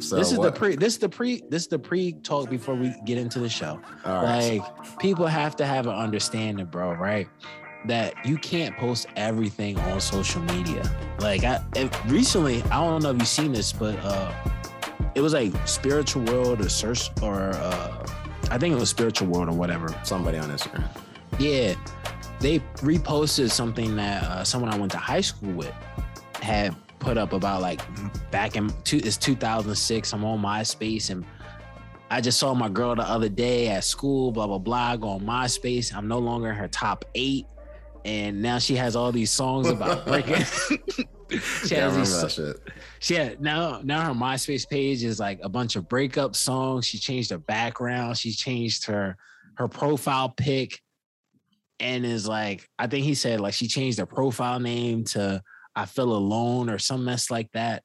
So this is what- the pre. This is the pre. This is the pre talk before we get into the show. All right. Like people have to have an understanding, bro. Right? That you can't post everything on social media. Like I recently, I don't know if you've seen this, but uh it was like spiritual world or search or uh I think it was spiritual world or whatever. Somebody on Instagram. Yeah, they reposted something that uh, someone I went to high school with had put up about like back in two, it's 2006. I'm on MySpace and I just saw my girl the other day at school. Blah blah blah. I go on MySpace. I'm no longer in her top eight, and now she has all these songs about breaking. she Yeah, I has remember these that shit. she had now now her MySpace page is like a bunch of breakup songs. She changed her background. She changed her her profile pic, and is like I think he said like she changed her profile name to I feel alone or some mess like that.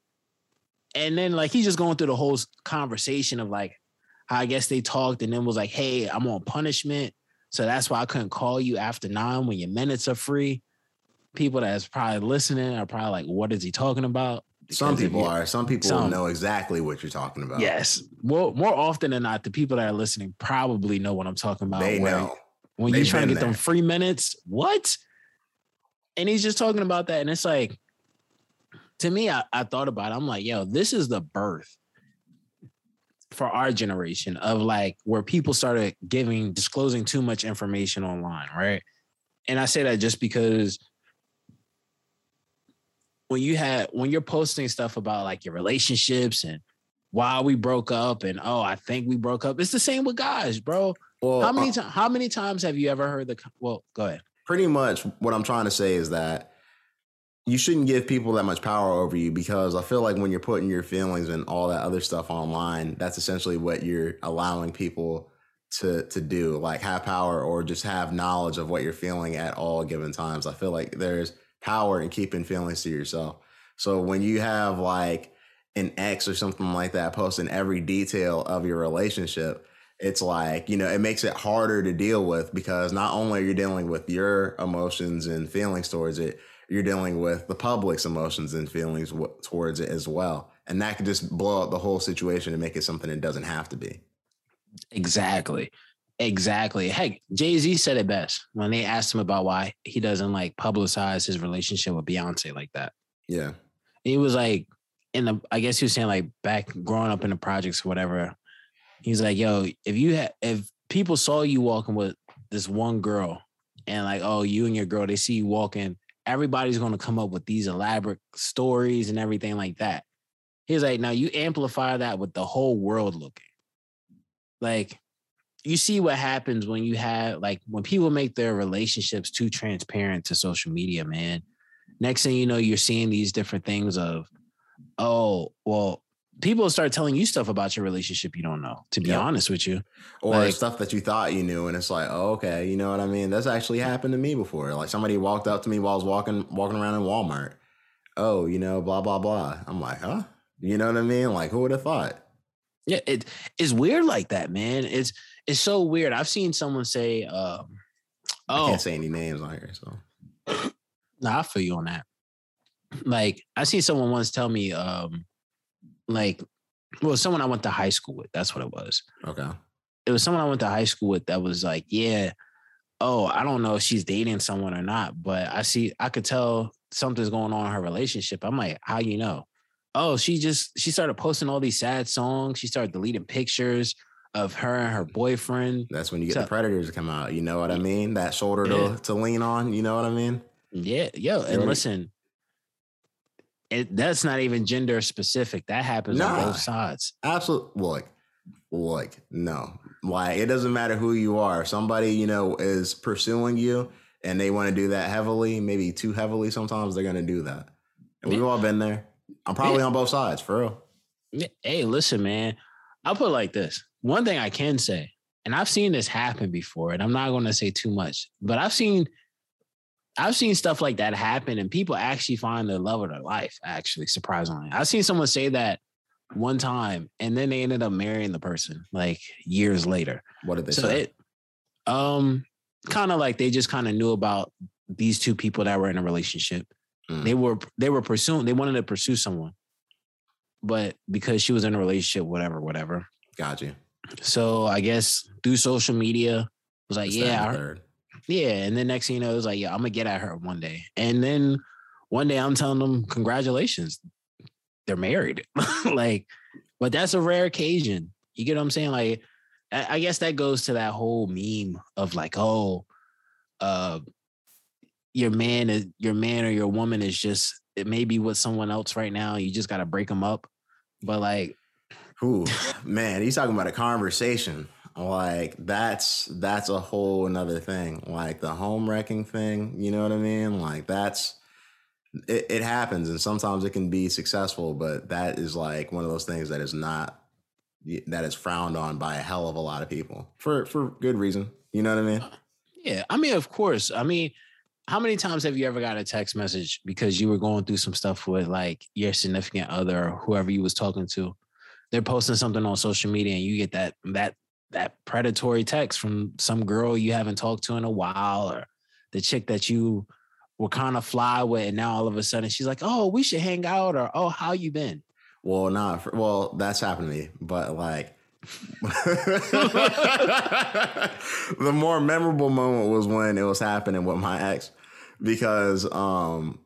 And then like he's just going through the whole conversation of like how I guess they talked and then was like, hey, I'm on punishment. So that's why I couldn't call you after nine when your minutes are free. People that's probably listening are probably like, what is he talking about? Some Because if people you- are. Some people Some. know exactly what you're talking about. Yes. Well, more often than not, the people that are listening probably know what I'm talking about. They know. When you're They've trying to get them free minutes, what? And he's just talking about that. And it's like, to me, I, I thought about it. I'm like, yo, this is the birth for our generation of like where people started giving, disclosing too much information online, right? And I say that just because when you had when you're posting stuff about like your relationships and why we broke up and oh I think we broke up. It's the same with guys, bro. Well, How many uh, times? How many times have you ever heard the? Well, go ahead. Pretty much what I'm trying to say is that you shouldn't give people that much power over you because I feel like when you're putting your feelings and all that other stuff online, that's essentially what you're allowing people to to do, like have power or just have knowledge of what you're feeling at all given times. I feel like there's power in keeping feelings to yourself. So when you have like an ex or something like that posting every detail of your relationship, it's like you know it makes it harder to deal with because not only are you dealing with your emotions and feelings towards it you're dealing with the public's emotions and feelings w- towards it as well and that could just blow up the whole situation and make it something it doesn't have to be Exactly. Exactly. Heck, Jay Z said it best when they asked him about why he doesn't like publicize his relationship with Beyonce like that. yeah He was like, in the, I guess he was saying like back growing up in the projects or whatever. He's like, yo, if you had, if people saw you walking with this one girl and like, oh, you and your girl, they see you walking, everybody's going to come up with these elaborate stories and everything like that. He's like, now you amplify that with the whole world looking. Like, you see what happens when you have like when people make their relationships too transparent to social media, man. Next thing you know, you're seeing these different things of, oh, well, people start telling you stuff about your relationship you don't know, to be Yep. honest with you. or Like- stuff that you thought you knew and it's like oh, okay you know what i mean that's actually happened to me before like somebody walked up to me while i was walking walking around in walmart oh you know blah blah blah i'm like huh you know what i mean like who would have thought Yeah, it's weird like that, man. It's it's so weird. I've seen someone say, um, i oh, can't say any names on here so Nah, I feel you on that. Like I seen someone once tell me, um, like, well, someone I went to high school with. That's what it was. okay It was someone I went to high school with that was like, yeah, oh, I don't know if she's dating someone or not, but I see, I could tell something's going on in her relationship. I'm like, how you know? Oh, she just she started posting all these sad songs. She started deleting pictures of her and her boyfriend. That's when you get So- the predators to come out. You know what I mean? That shoulder Yeah. to, to lean on. You know what I mean? Yeah, yo, and listen, it that's not even gender specific. That happens on both sides. Absolutely. Like, like, no. Like it doesn't matter who you are. If somebody you know is pursuing you and they want to do that heavily, maybe too heavily. Sometimes they're gonna do that. And we've all been there. I'm probably Yeah. on both sides for real. Hey, listen, man. I'll put it like this. One thing I can say, and I've seen this happen before, and I'm not going to say too much, but I've seen I've seen stuff like that happen and people actually find the love of their life, actually, surprisingly. I've seen someone say that one time and then they ended up marrying the person like years later. What did they so say? it um kind of like they just kind of knew about these two people that were in a relationship Mm. they were they were pursuing they wanted to pursue someone but because she was in a relationship, whatever, whatever. Got you. So I guess through social media, was like, that, yeah, and I the heard- third. yeah. And then next thing you know, it was like, yeah, I'm gonna get at her one day. And then one day I'm telling them, congratulations, they're married. like, but that's a rare occasion. You get what I'm saying? Like, I, I guess that goes to that whole meme of like, oh, uh, your man is your man or your woman is just it may be with someone else right now. You just gotta break them up. But like, Ooh, man, he's talking about a conversation. Like that's that's a whole another thing. Like the home wrecking thing, you know what I mean? Like that's it, it happens and sometimes it can be successful, but that is like one of those things that is not that is frowned on by a hell of a lot of people for for good reason. You know what I mean? Uh, yeah, I mean, of course. I mean, how many times have you ever got a text message because you were going through some stuff with like your significant other or whoever you was talking to? They're posting something on social media and you get that that that predatory text from some girl you haven't talked to in a while or the chick that you were kind of fly with and now all of a sudden she's like, "Oh, we should hang out," or "Oh, how you been?" Well, not for, well. That's happened to me, but like the more memorable moment was when it was happening with my ex, because um,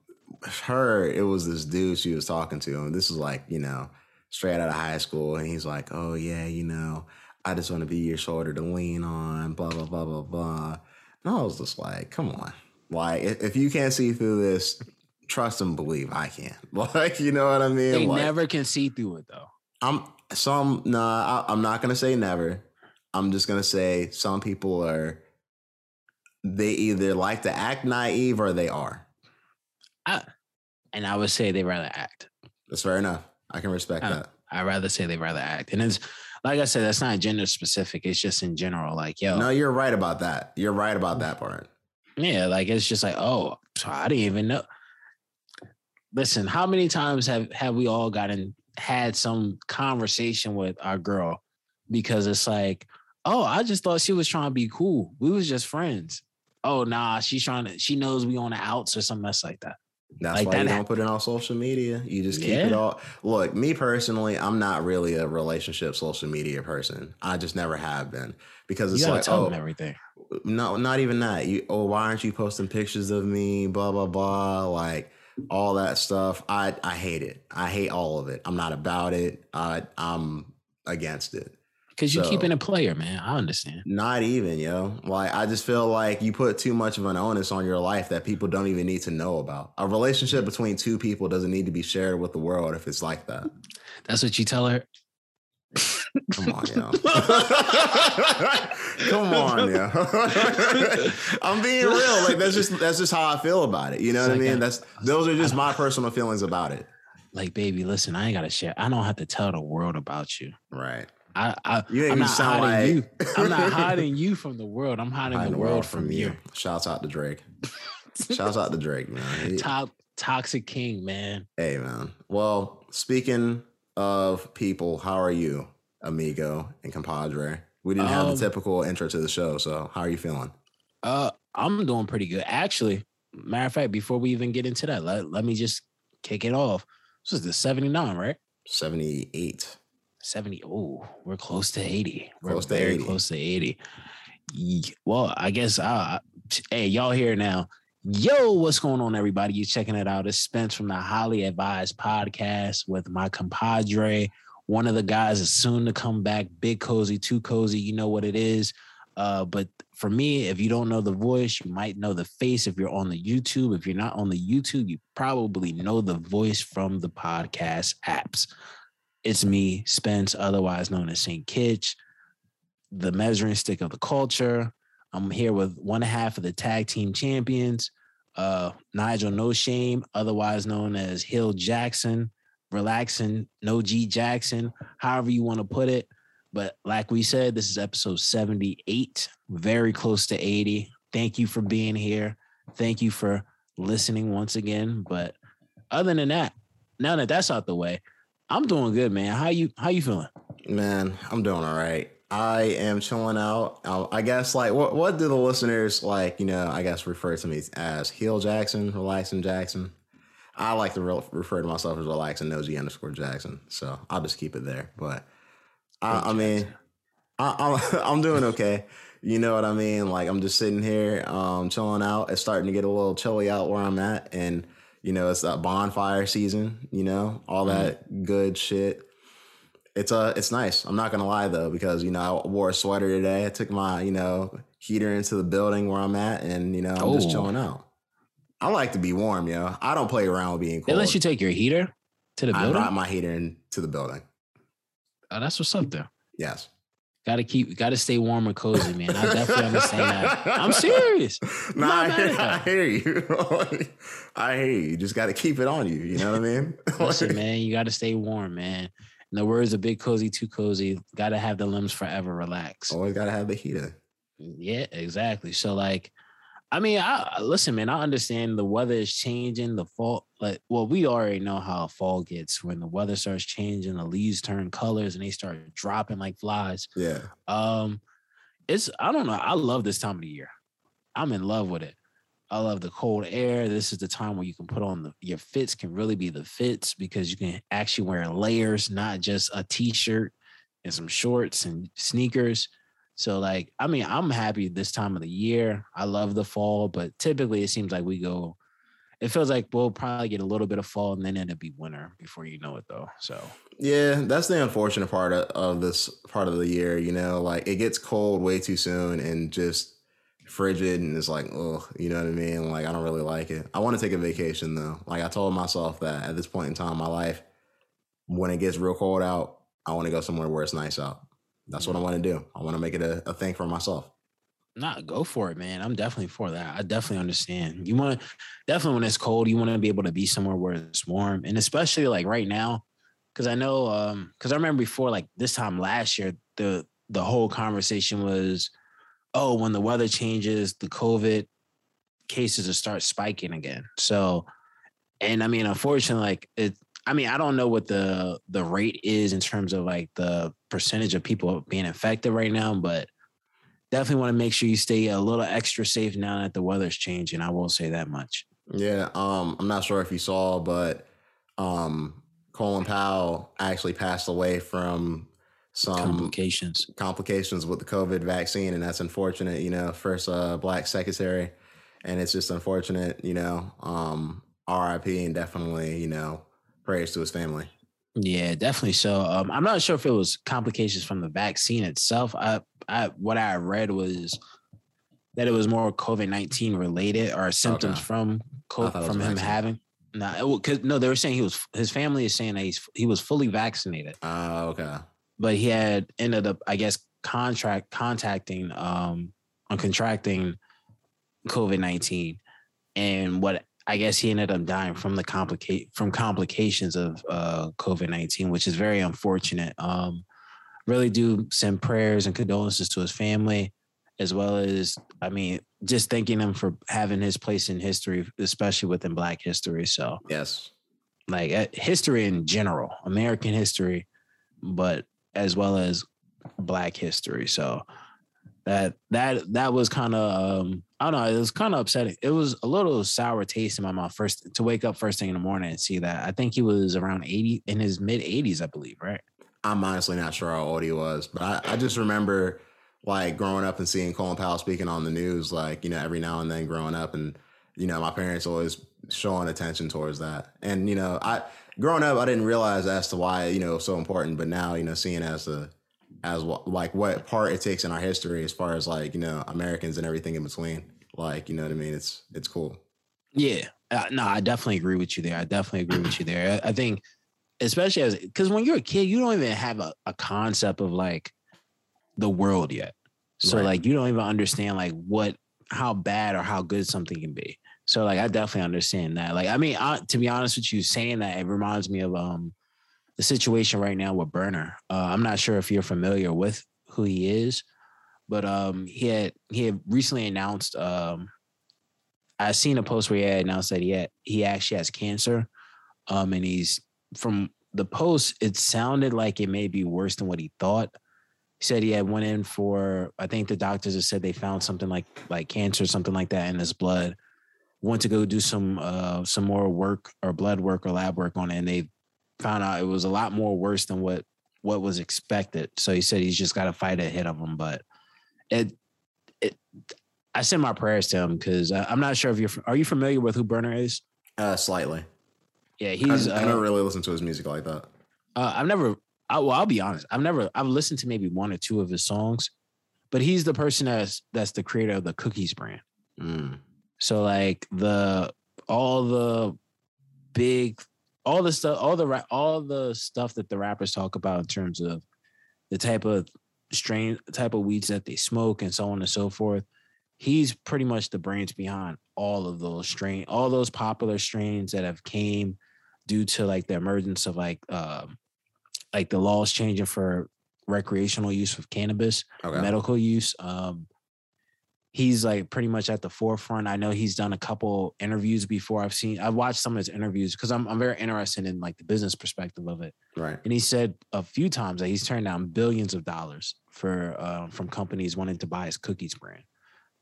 her it was this dude she was talking to, and this is like you know straight out of high school, and he's like, oh yeah, you know, I just want to be your shoulder to lean on, blah blah blah blah blah, and I was just like, come on, like if, you can't see through this. Trust and believe I can. Like, you know what I mean? They Like- never can see through it though. I'm some nah, I, I'm not gonna say never. I'm just gonna say some people are they either like to act naive or they are. And I would say they rather act. That's fair enough. I can respect Uh, that. I'd rather say they rather act. And it's like I said, that's not gender specific. It's just in general. Like, yo, No, you're right about that. You're right about that part. yeah, like it's just like, oh, I didn't even know. Listen, how many times have have we all gotten had some conversation with our girl because it's like, oh, I just thought she was trying to be cool. We was just friends. Oh, nah, she's trying to. She knows we on the outs or something mess like that. That's Like why that you don't put it on social media. You just keep it all. Look, me personally, I'm not really a relationship social media person. I just never have been because it's like, oh, everything. no, not even that. You oh, why aren't you posting pictures of me? Blah blah blah. Like all that stuff. I I hate it. I hate all of it. I'm not about it. I I'm against it. Because you so- keeping a player, man. I understand. Not even, yo. Like I just feel like you put too much of an onus on your life that people don't even need to know about. A relationship between two people doesn't need to be shared with the world if it's like that. That's what you tell her. Come on, yo. Come on, yo. I'm being real. Like that's just that's just how I feel about it. You know It's what I mean? a- That's those are just my personal feelings about it. Like, baby, listen, I ain't gotta share. I don't have to tell the world about you. Right. I, I You ain't I'm not sound hiding like you. I'm not hiding you from the world. I'm hiding, Hiding the world from you. Shouts out to Drake. Shouts out to Drake, man. He- Top toxic king, man. Hey, man. Well, speaking of people, how are you, amigo and compadre? We didn't have Um, the typical intro to the show, so how are you feeling? Uh, I'm doing pretty good. Actually, matter of fact, before we even get into that, let, let me just kick it off. This is the 79, right? 78. 70. Oh, we're close to 80. We're Close to very 80. close to 80. Well, I guess uh hey, y'all here now. Yo, what's going on, everybody? You checking it out. It's Spence from the Highly Advised Podcast with my compadre. One of the guys is soon to come back. Big cozy, too cozy. You know what it is. Uh, but for me, if you don't know the voice, you might know the face if you're on the YouTube. If you're not on the YouTube, you probably know the voice from the podcast apps. It's me, Spence, otherwise known as St. Kitch, the measuring stick of the culture. I'm here with one half of the tag team champions, uh, Nigel No Shame, otherwise known as Hill Jackson, relaxing, no G Jackson, however you want to put it. But like we said, this is episode 78, very close to 80. Thank you for being here. Thank you for listening once again. But other than that, now that that's out the way, I'm doing good, man. How you how you feeling? Man, I'm doing all right. I am chilling out. I guess like what what do the listeners like? You know, I guess refer to me as Heel Jackson, relaxing Jackson. I like to re- refer to myself as relaxing nosy underscore Jackson, so I'll just keep it there. But I, I mean, I, I'm I'm doing okay. You know what I mean? Like I'm just sitting here, um, chilling out. It's starting to get a little chilly out where I'm at, and you know it's that bonfire season. You know all that mm. good shit. It's uh it's nice. I'm not gonna lie though, because you know I wore a sweater today. I took my you know heater into the building where I'm at, and you know I'm oh. just chilling out. I like to be warm, yo. I don't play around with being cold. Unless you take your heater to the building. I brought my heater into the building. Oh, that's what's up there. Yes. Got to keep, got to stay warm and cozy, man. I definitely understand that. I'm serious. nah, I hear, I hear, you. I hear you. you just got to keep it on you. You know what I mean? Listen, man, you got to stay warm, man. In the words of Big Cozy, Too Cozy, got to have the limbs forever relaxed. Always got to have the heater. Yeah, exactly. So, like, I mean, I listen, man. I understand the weather is changing. The fall, like, well, we already know how fall gets when the weather starts changing. The leaves turn colors and they start dropping like flies. Yeah. Um, it's I don't know. I love this time of the year. I'm in love with it. I love the cold air. This is the time where you can put on the your fits can really be the fits because you can actually wear layers, not just a t-shirt and some shorts and sneakers. So like, I mean, I'm happy this time of the year. I love the fall, but typically it seems like we go. It feels like we'll probably get a little bit of fall and then it'll be winter before you know it, though. So yeah, that's the unfortunate part of, of this part of the year. You know, like it gets cold way too soon and just frigid, and it's like, oh, you know what I mean? Like I don't really like it. I want to take a vacation though. Like I told myself that at this point in time in my life, when it gets real cold out, I want to go somewhere where it's nice out. That's what I want to do. I want to make it a, a thing for myself. Not go for it, man. I'm definitely for that. I definitely understand. You want to definitely when it's cold, you want to be able to be somewhere where it's warm, and especially like right now, because I know, um, because I remember before, like this time last year, the the whole conversation was, oh, when the weather changes, the COVID cases will start spiking again. So, and I mean, unfortunately, like it, I mean, I don't know what the the rate is in terms of like the percentage of people being infected right now, but definitely want to make sure you stay a little extra safe now that the weather's changing. I will say that much. Yeah, um, I'm not sure if you saw, but um, Colin Powell actually passed away from some complications complications with the COVID vaccine, and that's unfortunate. You know, first uh, black secretary, and it's just unfortunate. You know, um, RIP, and definitely, you know, prayers to his family. Yeah, definitely. So um, I'm not sure if it was complications from the vaccine itself. I, I what I read was that it was more COVID nineteen related or symptoms okay. from COVID, from him vaccine. having. No, because no, they were saying he was his family is saying that he's he was fully vaccinated. Oh, uh, okay. But he had ended up, I guess, contract contacting um on contracting COVID nineteen, and what I guess he ended up dying from the complicate from complications of uh, COVID nineteen, which is very unfortunate. Um, really do send prayers and condolences to his family, as well as I mean, just thanking him for having his place in history, especially within Black history. So yes, like uh, history in general, American history, but as well as Black history. So that that that was kind of um, I don't know. It was kind of upsetting. It was a little sour taste in my mouth first to wake up first thing in the morning and see that. I think he was around eighty in his mid eighties, I believe. Right. I'm honestly not sure how old he was, but I, I just remember like growing up and seeing Colin Powell speaking on the news, like you know every now and then growing up, and you know my parents always showing attention towards that, and you know I growing up I didn't realize as to why you know it was so important, but now you know seeing as a as like what part it takes in our history as far as like you know Americans and everything in between. Like you know what I mean? It's it's cool. Yeah, uh, no, I definitely agree with you there. I definitely agree with you there. I, I think, especially as because when you're a kid, you don't even have a, a concept of like the world yet. So right. like you don't even understand like what how bad or how good something can be. So like I definitely understand that. Like I mean, I, to be honest with you, saying that it reminds me of um the situation right now with Berner. Uh, I'm not sure if you're familiar with who he is, but um, he had he had recently announced. Um, I seen a post where he had announced that he had he actually has cancer, um, and he's from the post. It sounded like it may be worse than what he thought. He said he had went in for. I think the doctors have said they found something like like cancer, something like that in his blood went to go do some uh some more work or blood work or lab work on it, and they found out it was a lot more worse than what what was expected. So he said he's just got to fight ahead of him. But it it I send my prayers to him because I'm not sure if you're are you familiar with who Berner is? Uh, slightly. Yeah, he's. I, I uh, don't really listen to his music like that. uh, I've never. I, well, I'll be honest. I've never. I've listened to maybe one or two of his songs, but he's the person that's that's the creator of the Cookies brand. Mm. So like the all the big, all the stuff, all the all the stuff that the rappers talk about in terms of the type of strain, type of weeds that they smoke, and so on and so forth. He's pretty much the brains behind all of those strain, all those popular strains that have came due to like the emergence of like um like the laws changing for recreational use of cannabis Okay. medical use. Um, he's like pretty much at the forefront. I know he's done a couple interviews before. I've seen, I've watched some of his interviews because I'm I'm very interested in like the business perspective of it. Right. And he said a few times that he's turned down billions of dollars for uh, from companies wanting to buy his cookies brand.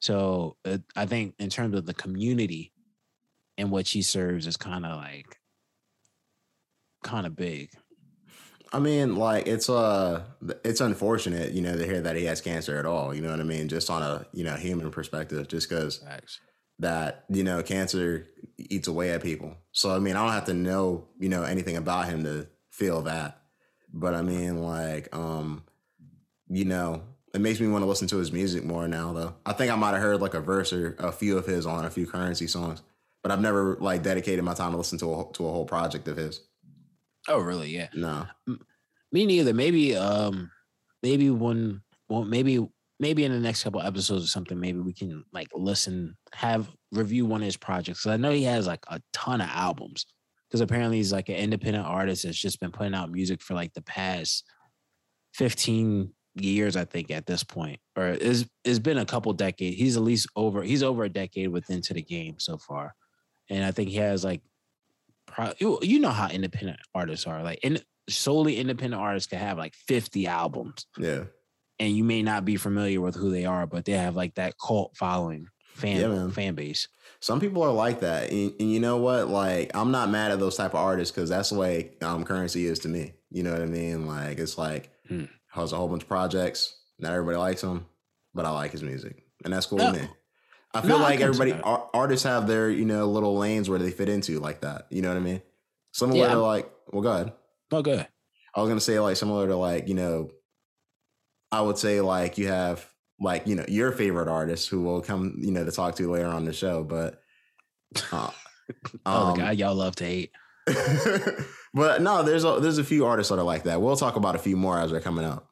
So uh, I think in terms of the community in which he serves is kind of like kind of big. I mean, like it's uh it's unfortunate, you know, to hear that he has cancer at all. You know what I mean? Just on a you know human perspective, just because that you know cancer eats away at people. So I mean, I don't have to know you know anything about him to feel that. But I mean, like, um, you know, it makes me want to listen to his music more now. Though I think I might have heard like a verse or a few of his on a few Curren$y songs, but I've never like dedicated my time to listen to a to a whole project of his. Oh, really? Yeah. No. Me neither. Maybe um maybe one well maybe maybe in the next couple episodes or something, maybe we can like listen, have review one of his projects. Cause I know he has like a ton of albums. Because apparently he's like an independent artist that's just been putting out music for like the past 15 years, I think, at this point. Or it's it's been a couple decades. He's at least over he's over a decade with into the game so far. And I think he has like pro- you, you know how independent artists are. Like in solely independent artists can have like 50 albums Yeah. and you may not be familiar with who they are, but they have like that cult following fan Yeah, fan base. Some people are like that, and, and you know what? Like, I'm not mad at those type of artists because that's the way um, Curren$y is to me. You know what I mean? Like, it's like Hmm. has a whole bunch of projects. Not everybody likes him, but I like his music, and that's cool No. with me. I feel No, like see everybody ar- artists have their you know little lanes where they fit into like that. You know what I mean? Similar Yeah, to like, well, go ahead. Oh, good. I was gonna say like similar to like you know, I would say like you have like you know your favorite artist who will come you know to talk to later on the show, but uh, Oh, um, the guy y'all love to hate. but no, there's a there's a few artists that are like that. We'll talk about a few more as they're coming up.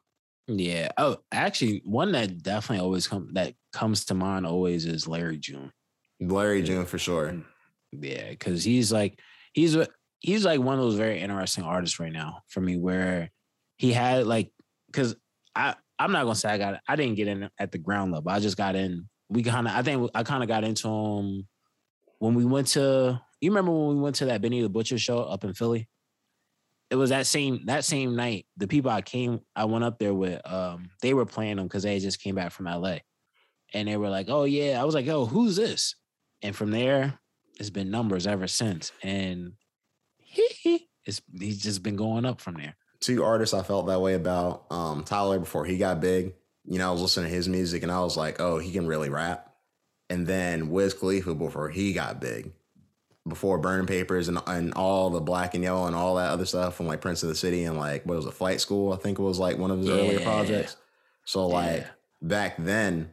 Yeah. Oh, actually, one that definitely always come that comes to mind always is Larry June. Larry June for sure. Mm, yeah, because he's like he's he's like one of those very interesting artists right now for me, where he had like because I I'm not gonna say I got I didn't get in at the ground level. I just got in. We kind of I think I kind of got into him when we went to. You remember when we went to that Benny the Butcher show up in Philly? It was that same that same night. The people I came I went up there with um they were playing them because they just came back from LA, and they were like, "Oh yeah," I was like, "Oh, who's this?" And from there, it's been numbers ever since, and it's he's just been going up from there. Two artists I felt that way about. Um, Tyler before he got big. You know, I was listening to his music and I was like, oh, he can really rap. And then Wiz Khalifa before he got big, before Burning Papers and and all the Black and Yellow and all that other stuff from like Prince of the City and like what was it, Flight School? I think it was like one of his earlier projects. So like Yeah. back then,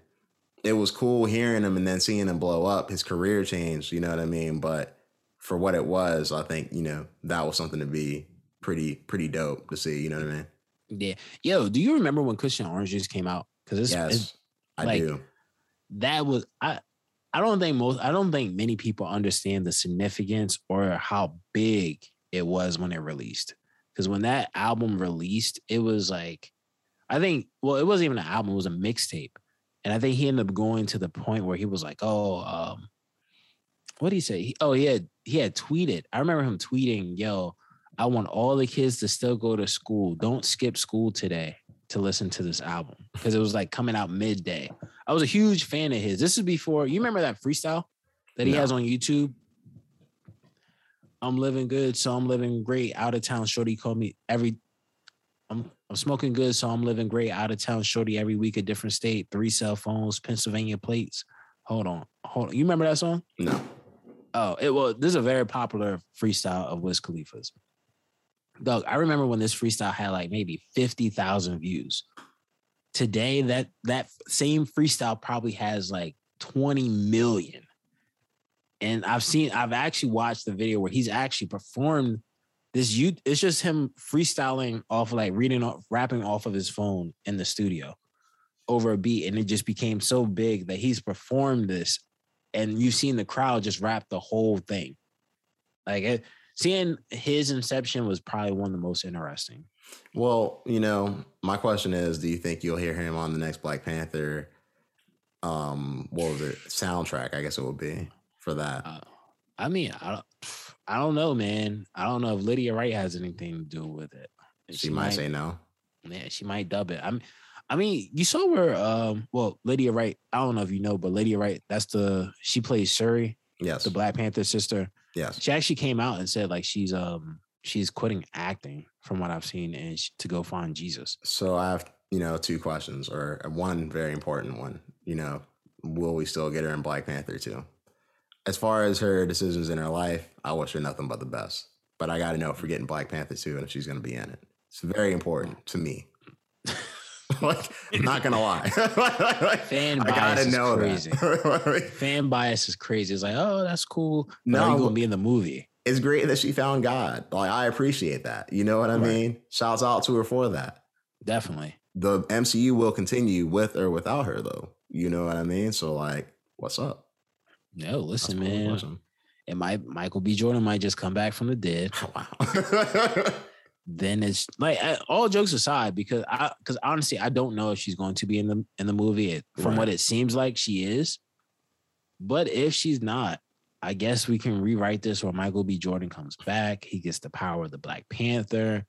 it was cool hearing him and then seeing him blow up. His career changed, you know what I mean? But for what it was, I think you know that was something to be pretty pretty dope to see. You know what I mean? Yeah, yo, do you remember when Kush and Orange Juice came out? Because it's, yes, it's I like- do. that was I. I don't think most. I don't think many people understand the significance or how big it was when it released. Because when that album released, it was like, I think. Well, it wasn't even an album; it was a mixtape, and I think he ended up going to the point where he was like, "Oh, um, what did he say? He, oh, he had he had tweeted. I remember him tweeting, "Yo, I want all the kids to still go to school. Don't skip school today to listen to this album because it was like coming out midday." I was a huge fan of his. This is before you remember that freestyle, that he No. has on YouTube. I'm living good, so I'm living great. Out of town, shorty called me every. I'm I'm smoking good, so I'm living great. Out of town, shorty every week, a different state, three cell phones, Pennsylvania plates. Hold on, hold on. You remember that song? No. Oh, it well, This is a very popular freestyle of Wiz Khalifa's. Doug, I remember when this freestyle had like maybe fifty thousand views. Today, that that same freestyle probably has like twenty million. And I've seen, I've actually watched the video where he's actually performed this. You, it's just him freestyling off, like reading, off, rapping off of his phone in the studio over a beat, and it just became so big that he's performed this and you've seen the crowd just rap the whole thing. Like it, seeing his inception was probably one of the most interesting. Well, you know, my question is, do you think you'll hear him on the next Black Panther? Um, what was it? Soundtrack, I guess it would be for that. Uh, I mean, I don't, I don't know, man. I don't know if Letitia Wright has anything to do with it. she, might, say no. yeah, she might dub it. I'm, I mean, you saw where, um, well, Letitia Wright. I don't know if you know, but Letitia Wright, that's the she plays Shuri, Yes. the Black Panther sister. Yes. She actually came out and said like she's um she's quitting acting from what I've seen and sh- to go find Jesus. So I have, you know, two questions, or one very important one. You know, will we still get her in Black Panther too? As far as her decisions in her life, I wish her nothing but the best. But I got to know if we're getting Black Panther too, and if she's going to be in it. It's very important to me. like, I'm not gonna lie. Fan I bias is crazy. Fan bias is crazy. It's like, oh, that's cool. No, are you but- gonna be in the movie? it's great that she found God. Like, I appreciate that. You know what I Right. mean? Shouts out to her for that. Definitely. the MCU will continue with or without her, though. You know what I mean? So, like, what's up? No, listen, my man. question. It might Michael B. Jordan might just come back from the dead. Wow. Then it's like all jokes aside, because I because honestly, I don't know if she's going to be in the in the movie. It- From what it seems like she is. But if she's not, I guess we can rewrite this where Michael B. Jordan comes back. He gets the power of the Black Panther.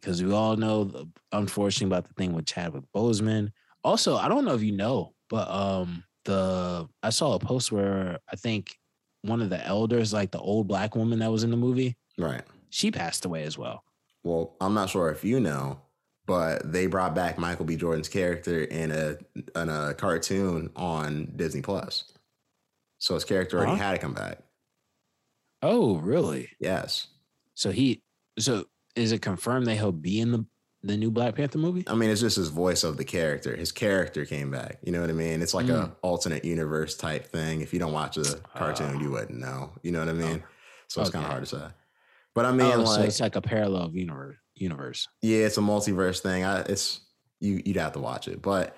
Because we all know, the, unfortunately, about the thing with Chadwick Boseman. Also, I don't know if you know, but um, the I saw a post where I think one of the elders, like the old black woman that was in the movie, right. she passed away as well. Well, I'm not sure if you know, but they brought back Michael B. Jordan's character in a in a cartoon on Disney Plus. So his character already Huh? had to come back. Oh, really? Yes. So he, so is it confirmed that he'll be in the the new Black Panther movie? I mean, it's just his voice of the character. His character came back. You know what I mean? It's like a Mm. alternate universe type thing. If you don't watch the cartoon, you wouldn't know. You know what I mean? So it's kind of hard to say. But I mean, oh, like, so it's like a parallel universe. Universe. yeah, it's a multiverse thing. I, it's you. You'd have to watch it, but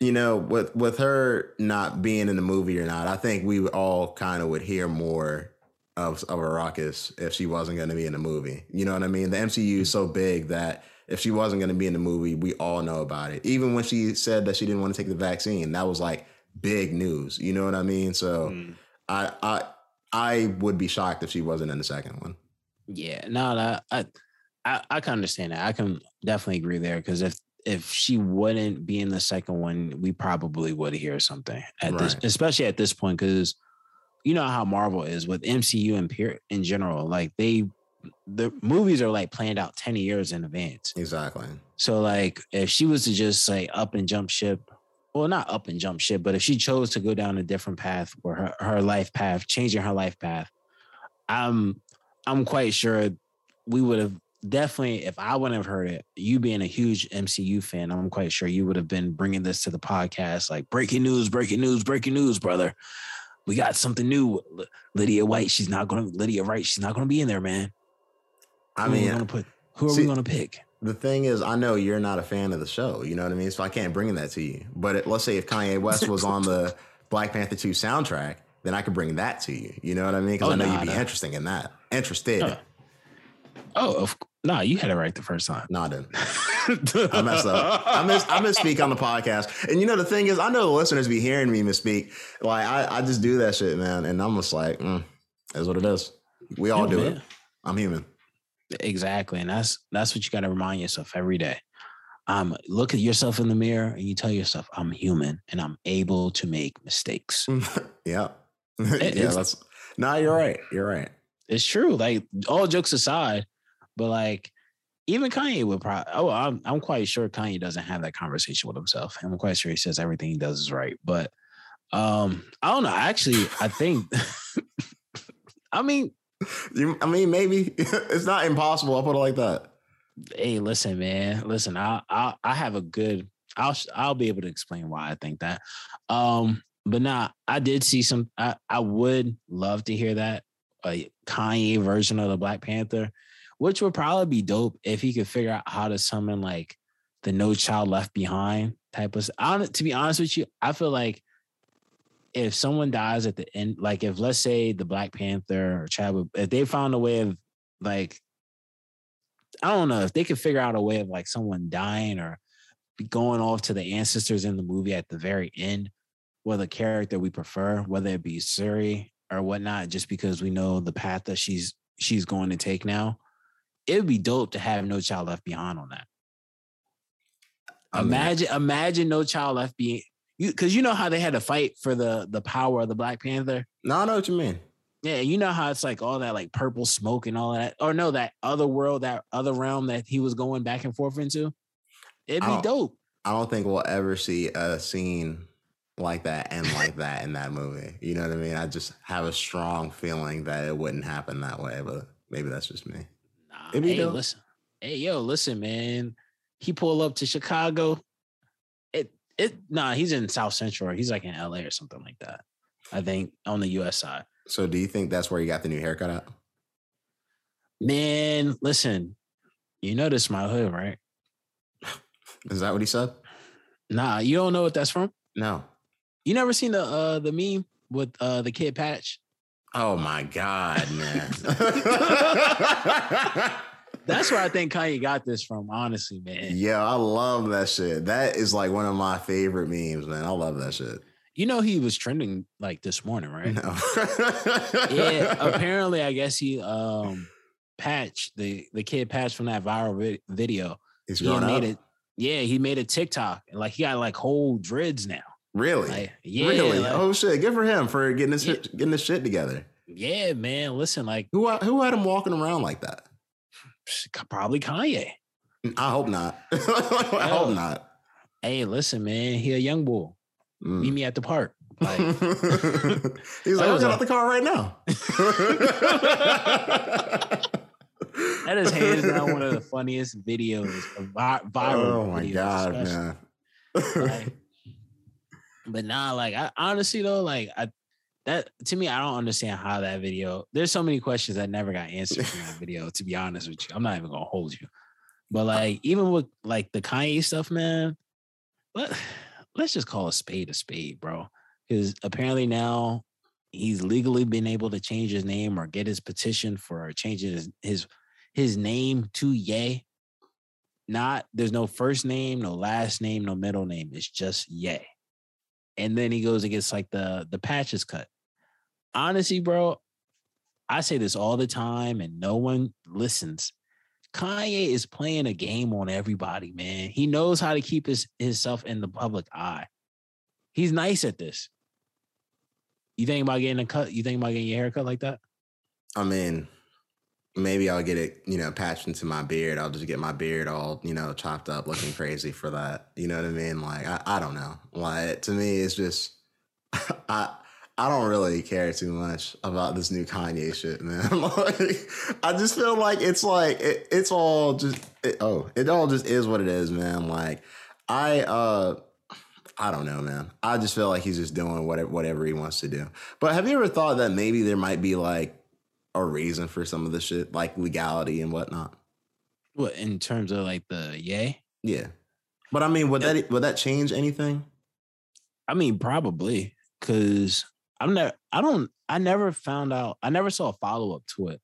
you know, with with her not being in the movie or not, I think we all kind of would hear more of of a ruckus if she wasn't going to be in the movie. You know what I mean? The MCU is so big that if she wasn't going to be in the movie, we all know about it. Even when she said that she didn't want to take the vaccine, that was like big news. You know what I mean? So Mm. I I I would be shocked if she wasn't in the second one. Yeah, no, no, I, I, I can understand that. I can definitely agree there because if if she wouldn't be in the second one, we probably would hear something at this, especially at this point, because you know how Marvel is with MCU and peer in general. Like they, the movies are like planned out ten years in advance. Exactly. So like if she was to just say up and jump ship, well, not up and jump ship, but if she chose to go down a different path or her, her life path, changing her life path, I'm I'm quite sure we would have definitely, if I wouldn't have heard it, you being a huge MCU fan, I'm quite sure you would have been bringing this to the podcast like breaking news, breaking news, breaking news, brother. We got something new. Lydia White, she's not going to Letitia Wright, she's not going to be in there, man. I Who are we mean, to put? Who are see- we going to pick? the thing is, I know you're not a fan of the show. You know what I mean? So I can't bring that to you. But it, let's say if Kanye West was on the Black Panther 2 soundtrack, then I could bring that to you. You know what I mean? Because Oh, I know nah, you'd be nah. interested in that. Interested. Uh, Oh, of, nah, you had it right the first time. No, I didn't. I messed up. I miss I misspeak on the podcast. And you know the thing is, I know the listeners be hearing me misspeak. Like I, I just do that shit, man. And I'm just like, mm, that's what it is. We all do it. I'm human. Exactly. And that's that's what you gotta remind yourself every day. Um, look at yourself in the mirror and you tell yourself, I'm human and I'm able to make mistakes. yeah. yeah, that's no, you're right. You're right. It's true. Like all jokes aside, but like even Kanye would probably. Oh, I'm I'm quite sure Kanye doesn't have that conversation with himself. I'm quite sure he says everything he does is right. But um, I don't know. Actually, I think. I mean, You, I mean, maybe it's not impossible. I'll put it like that. hey, listen, man. Listen, I I I have a good. I'll I'll be able to explain why I think that. Um, but nah, I did see some. I I would love to hear that a Kanye version of the Black Panther, which would probably be dope if he could figure out how to summon like the No Child Left Behind type of. Hon- to be honest with you, I feel like if someone dies at the end, like if let's say the Black Panther or Chadwick, if they found a way of like I don't know if they could figure out a way of like someone dying or going off to the ancestors in the movie at the very end, a character we prefer, whether it be Shuri or whatnot, just because we know the path that she's she's going to take now. It would be dope to have No Child Left Behind on that. I imagine, imagine No Child Left Behind. You because you know how they had to fight for the the power of the Black Panther. no, I know what you mean. Yeah, you know how it's like all that like purple smoke and all that, or no, that other world, that other realm that he was going back and forth into. It'd be don't- dope. I don't think we'll ever see a scene like that and like that in that movie. You know what I mean? I just have a strong feeling that it wouldn't happen that way, but maybe that's just me. Nah, It'd hey, dope. listen, hey, yo, listen, man. He pull up to Chicago. It, it, nah, he's in South Central. Or he's like in LA or something like that. I think on the U.S. side. So, do you think that's where you got the new haircut at? Man, listen, you this my hood, right? Is that what he said? Nah, you don't know what that's from. No. You never seen the uh the meme with uh the kid Patch? Oh my God, man. That's where I think Kanye got this from. Honestly, man. yeah, I love that shit. That is like one of my favorite memes, man. I love that shit. You know he was trending like this morning, right? No. yeah, apparently, I guess he um Patch the the kid Patch from that viral vi- video. He's He growing made up. it. Yeah, he made a TikTok and like he got like whole dreads now. Really? Like, yeah, really? like- oh shit! Good for him for getting this Yeah. shit, getting his shit together. yeah, man. Listen, like Who who had him walking around like that? probably Kanye. I hope not. I hope not. Hey, listen, man. He a young bull. Mm. Meet me at the park. Like, He's like, That I'll was get a- out the car right now. that is hands down one of the funniest videos, viral. Oh my videos, god, especially. man. Like, but nah, like I honestly though, like I that to me, I don't understand how that video. There's so many questions that never got answered from that video. To be honest with you, I'm not even gonna hold you. But like even with like the Kanye stuff, man, let let's just call a spade a spade, bro. Because apparently now he's legally been able to change his name or get his petition for changing his his, his name to Ye. Not there's no first name, no last name, no middle name. It's just Ye. And then he goes gets like the the patches cut. Honestly, bro, I say this all the time and no one listens. Kanye is playing a game on everybody, man. He knows how to keep his himself in the public eye. He's nice at this. You think about getting a cut? You think about getting your hair cut like that? I mean, maybe I'll get it, you know, patched into my beard. I'll just get my beard all, you know, chopped up, looking crazy for that. You know what I mean? Like, I, I don't know. Like, to me, it's just, I, I don't really care too much about this new Kanye shit, man. like, I just feel like it's like it, it's all just it, oh, it all just is what it is, man. Like, I uh, I don't know, man. I just feel like he's just doing whatever whatever he wants to do. But have you ever thought that maybe there might be like a reason for some of the shit, like legality and whatnot? What in terms of like the Ye? Yeah. But I mean, would that would that change anything? I mean, probably because I'm never. I don't. I never found out. I never saw a follow up to it.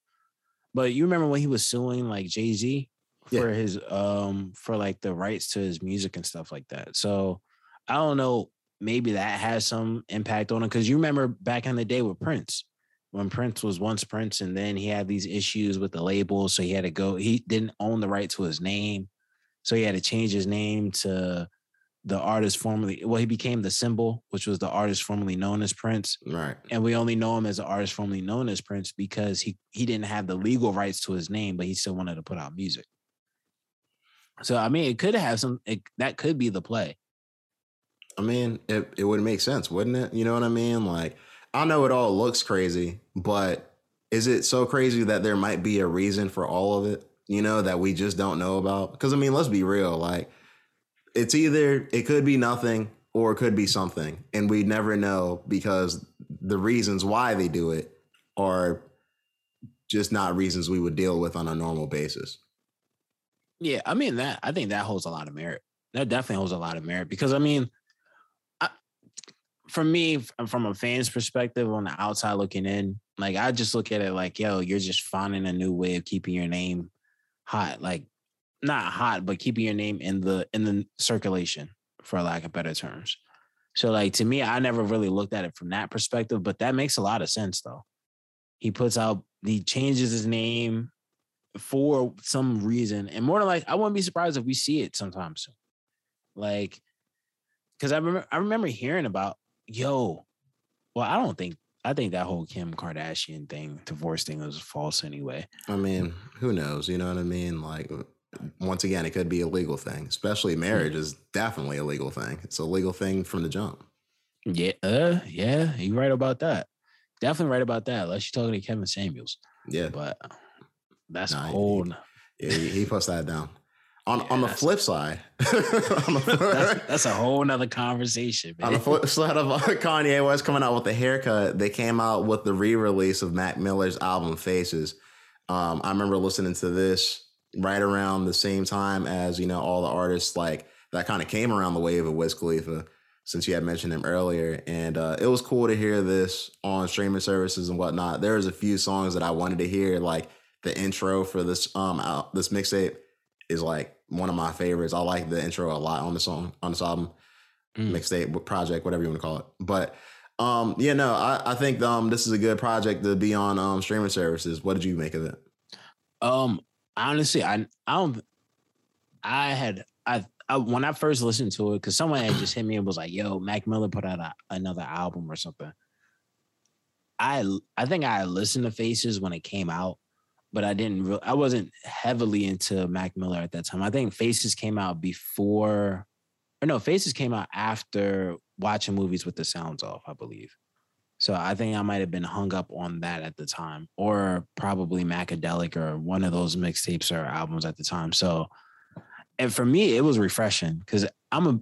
But you remember when he was suing like Jay Z Yeah. for his um for like the rights to his music and stuff like that. So I don't know. Maybe that has some impact on it because you remember back in the day with Prince when Prince was once Prince and then he had these issues with the label, so he had to go. He didn't own the right to his name, so he had to change his name to the artist formerly well he became the symbol which was the artist formerly known as prince Right. and we only know him as the artist formerly known as prince because he he didn't have the legal rights to his name but he still wanted to put out music so i mean it could have some it, that could be the play I mean, it, it would make sense, wouldn't it? You know what I mean? Like, I know it all looks crazy, but is it so crazy that there might be a reason for all of it, you know, that we just don't know about? Because, I mean, let's be real. Like, it's either, it could be nothing or it could be something. And we never know because the reasons why they do it are just not reasons we would deal with on a normal basis. Yeah, I mean that. I think that holds a lot of merit. That definitely holds a lot of merit because I mean, for me, f- uh, from a fan's perspective, on the outside looking in, like I just look at it like, yo, you're just finding a new way of keeping your name hot, like not hot, but keeping your name in the in the circulation, for lack of better terms. So, like to me, I never really looked at it from that perspective, but that makes a lot of sense though. He puts out, he changes his name for some reason. And more than like, I wouldn't be surprised if we see it sometimes. Like, because I remember I remember hearing about, yo, well, I don't think I think that whole Kim Kardashian thing, divorce thing was false anyway. I mean, who knows? You know what I mean? Like, once again, it could be a legal thing. Especially marriage is definitely a legal thing. It's a legal thing from the jump. Yeah, uh, yeah, you're right about that. Definitely right about that. Unless you're talking to Kevin Samuels. Yeah, But that's Nah, a he- yeah he puts that down. On Yeah, on the flip side, the, that's, that's a whole nother conversation, man. on the flip side of Kanye West coming out with the haircut, they came out with the re-release of Mac Miller's album Faces. Um, I remember listening to this right around the same time as you know all the artists like that kind of came around the wave of Wiz Khalifa. Since you had mentioned him earlier, and uh, it was cool to hear this on streaming services and whatnot. There was a few songs that I wanted to hear, like the intro for this um out, this mixtape is like one of my favorites. I like the intro a lot on the song on this album, Mm. mixtape project, whatever you want to call it. But um, yeah, no, I, I think um this is a good project to be on um streaming services. What did you make of it? Um, honestly, I I don't. I had I, I when I first listened to it because someone had just hit me and was like, "Yo, Mac Miller put out a, another album or something." I I think I listened to Faces when it came out, but I didn't. Re- I wasn't heavily into Mac Miller at that time. I think Faces came out before, or no, Faces came out after watching movies with the sounds off. I believe. So I think I might have been hung up on that at the time, or probably Macadelic or one of those mixtapes or albums at the time. So, and for me, it was refreshing because I'm a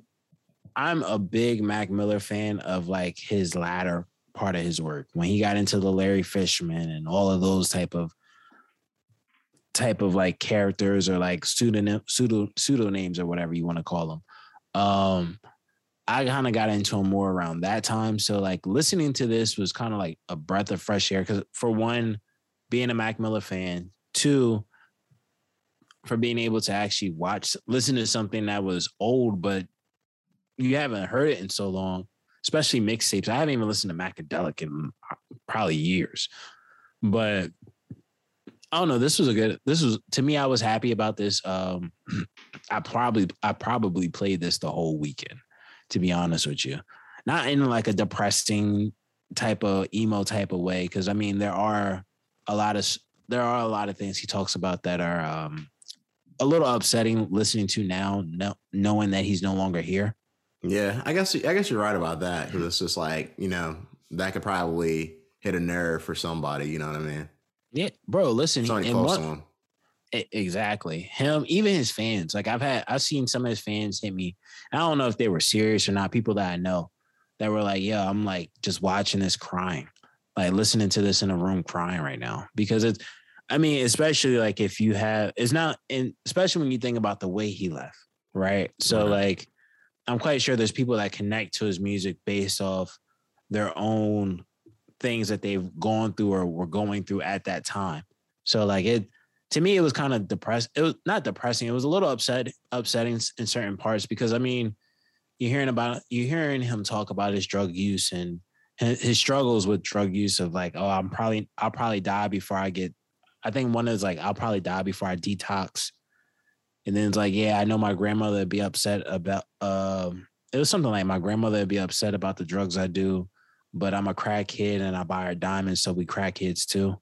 I'm a big Mac Miller fan of like his latter part of his work when he got into the Larry Fisherman and all of those type of type of like characters or like pseudonym pseudo pseudonames or whatever you want to call them. Um, I kind of got into him more around that time. So like listening to this was kind of like a breath of fresh air. Cause for one, being a Mac Miller fan, two, for being able to actually watch, listen to something that was old, but you haven't heard it in so long, especially mixtapes. I haven't even listened to Macadelic in probably years. But I don't know. This was a good. This was to me. I was happy about this. Um, I probably I probably played this the whole weekend to be honest with you. Not in like a depressing type of emo type of way, because I mean there are a lot of there are a lot of things he talks about that are um, a little upsetting listening to now, no, knowing that he's no longer here. Yeah, I guess I guess you're right about that because it's just like you know that could probably hit a nerve for somebody. You know what I mean? Yeah, bro. Listen, Somebody and close one- to. Exactly. Him, even his fans. Like I've had, I've seen some of his fans hit me. I don't know if they were serious or not. People that I know that were like, "Yo, I'm like just watching this crying, like listening to this in a room crying right now because it's." I mean, especially like if you have, it's not, and especially when you think about the way he left, right? So Right. like, I'm quite sure there's people that connect to his music based off their own things that they've gone through or were going through at that time. So like it to me it was kind of depressed. It was not depressing. It was a little upset upsetting in certain parts because I mean you're hearing about you're hearing him talk about his drug use and his struggles with drug use of like oh I'm probably I'll probably die before I get I think one is like I'll probably die before I detox. And then it's like, yeah, I know my grandmother would be upset about um it was something like my grandmother would be upset about the drugs I do, but I'm a crackhead and I buy her diamonds, so we crackheads too.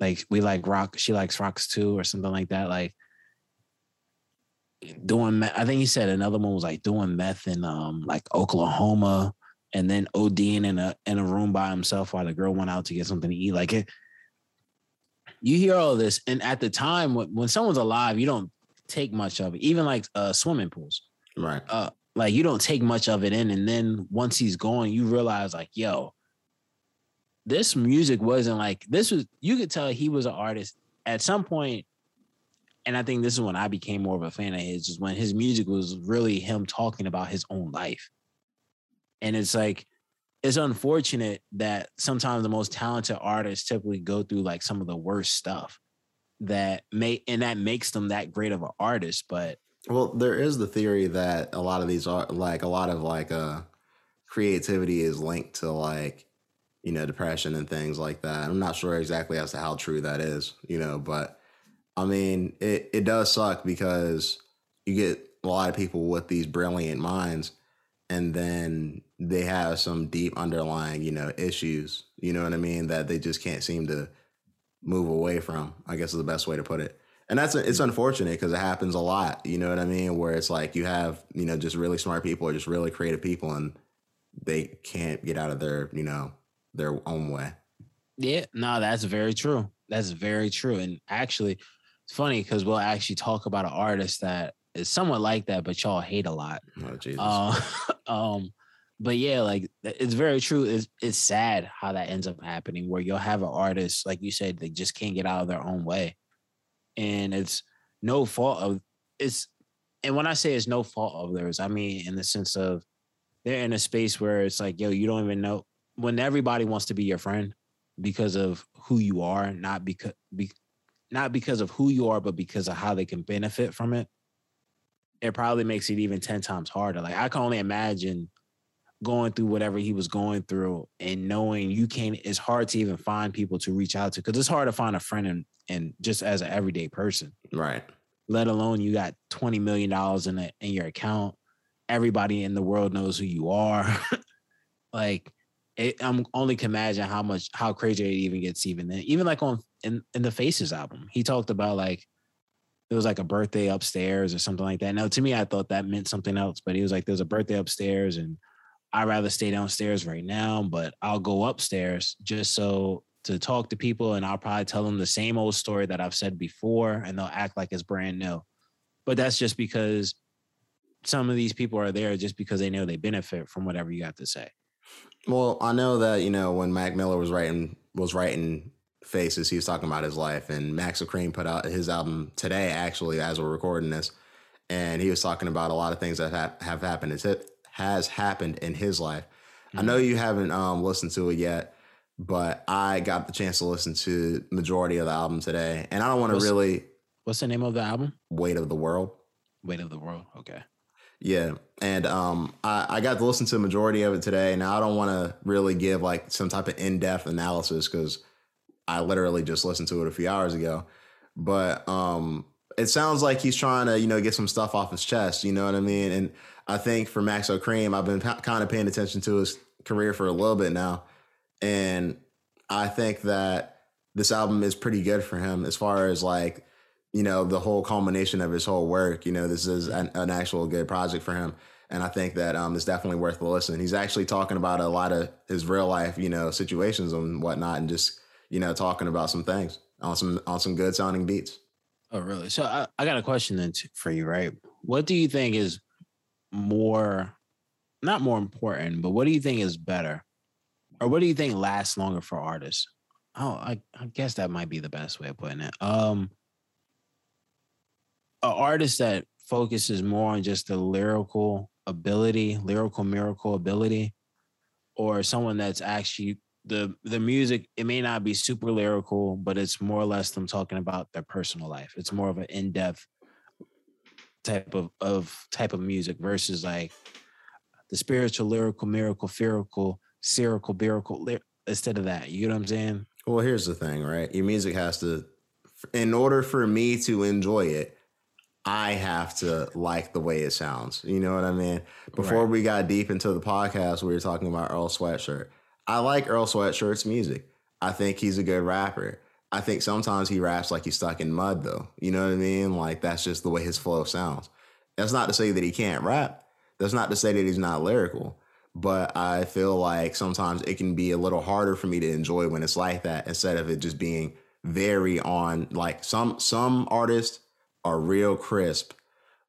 Like we like rock, she likes rocks too, or something like that. Like doing, I think he said another one was like doing meth in um like Oklahoma, and then ODing in a in a room by himself while the girl went out to get something to eat. Like it, you hear all this, and at the time when, when someone's alive, you don't take much of it. Even like uh, swimming pools, right? Uh, like you don't take much of it in, and then once he's gone, you realize like, yo, this music wasn't like this was. You could tell he was an artist at some point, and I think this is when I became more of a fan of his. Is when his music was really him talking about his own life, and it's like it's unfortunate that sometimes the most talented artists typically go through like some of the worst stuff that may and that makes them that great of an artist but well there is the theory that a lot of these are like a lot of like uh creativity is linked to like you know depression and things like that i'm not sure exactly as to how true that is you know but i mean it it does suck because you get a lot of people with these brilliant minds and then they have some deep underlying, you know, issues, you know what I mean, that they just can't seem to move away from. I guess is the best way to put it. And that's it's unfortunate because it happens a lot, you know what I mean, where it's like you have, you know, just really smart people or just really creative people and they can't get out of their, you know, their own way. Yeah, no, that's very true. That's very true. And actually, it's funny because we'll actually talk about an artist that is somewhat like that, but y'all hate a lot. Oh Jesus. Uh, um, but yeah, like it's very true. It's it's sad how that ends up happening, where you'll have an artist, like you said, they just can't get out of their own way, and it's no fault of it's. And when I say it's no fault of theirs, I mean in the sense of they're in a space where it's like, yo, you don't even know when everybody wants to be your friend because of who you are, not because be, not because of who you are, but because of how they can benefit from it. It probably makes it even ten times harder. Like I can only imagine going through whatever he was going through and knowing you can't it's hard to even find people to reach out to because it's hard to find a friend and and just as an everyday person. Right. Let alone you got 20 million dollars in it in your account. Everybody in the world knows who you are. Like it, i'm only can imagine how much how crazy it even gets even then. Even like on in, in the faces album he talked about like it was like a birthday upstairs or something like that. Now to me i thought that meant something else but he was like there's a birthday upstairs and I'd rather stay downstairs right now, but I'll go upstairs just so to talk to people and I'll probably tell them the same old story that I've said before and they'll act like it's brand new. But that's just because some of these people are there just because they know they benefit from whatever you got to say. Well, I know that, you know, when Mac Miller was writing was writing Faces, he was talking about his life and Max Cream put out his album today actually as we're recording this and he was talking about a lot of things that have, have happened has happened in his life. Mm-hmm. I know you haven't um, listened to it yet, but I got the chance to listen to majority of the album today, and I don't want to really. What's the name of the album? Weight of the World. Weight of the World. Okay. Yeah, and um, I, I got to listen to the majority of it today. Now I don't want to really give like some type of in depth analysis because I literally just listened to it a few hours ago. But um, it sounds like he's trying to you know get some stuff off his chest. You know what I mean? And I think for Maxo Kream, I've been p- kind of paying attention to his career for a little bit now, and I think that this album is pretty good for him as far as like you know the whole culmination of his whole work. You know, this is an, an actual good project for him, and I think that um, it's definitely worth the listen. He's actually talking about a lot of his real life, you know, situations and whatnot, and just you know talking about some things on some on some good sounding beats. Oh, really? So I, I got a question then for you, right? What do you think is more not more important, but what do you think is better? Or what do you think lasts longer for artists? Oh, I, I guess that might be the best way of putting it. Um an artist that focuses more on just the lyrical ability, lyrical miracle ability, or someone that's actually the the music, it may not be super lyrical, but it's more or less them talking about their personal life. It's more of an in-depth type of of type of music versus like the spiritual, lyrical, miracle, fearful, spherical, miracle. Instead of that, you know what I'm saying? Well, here's the thing, right? Your music has to, in order for me to enjoy it, I have to like the way it sounds. You know what I mean? Before Right. we got deep into the podcast, we were talking about Earl Sweatshirt. I like Earl Sweatshirt's music. I think he's a good rapper. I think sometimes he raps like he's stuck in mud, though. You know what I mean? Like that's just the way his flow sounds. That's not to say that he can't rap. That's not to say that he's not lyrical. But I feel like sometimes it can be a little harder for me to enjoy when it's like that instead of it just being very on like some some artists are real crisp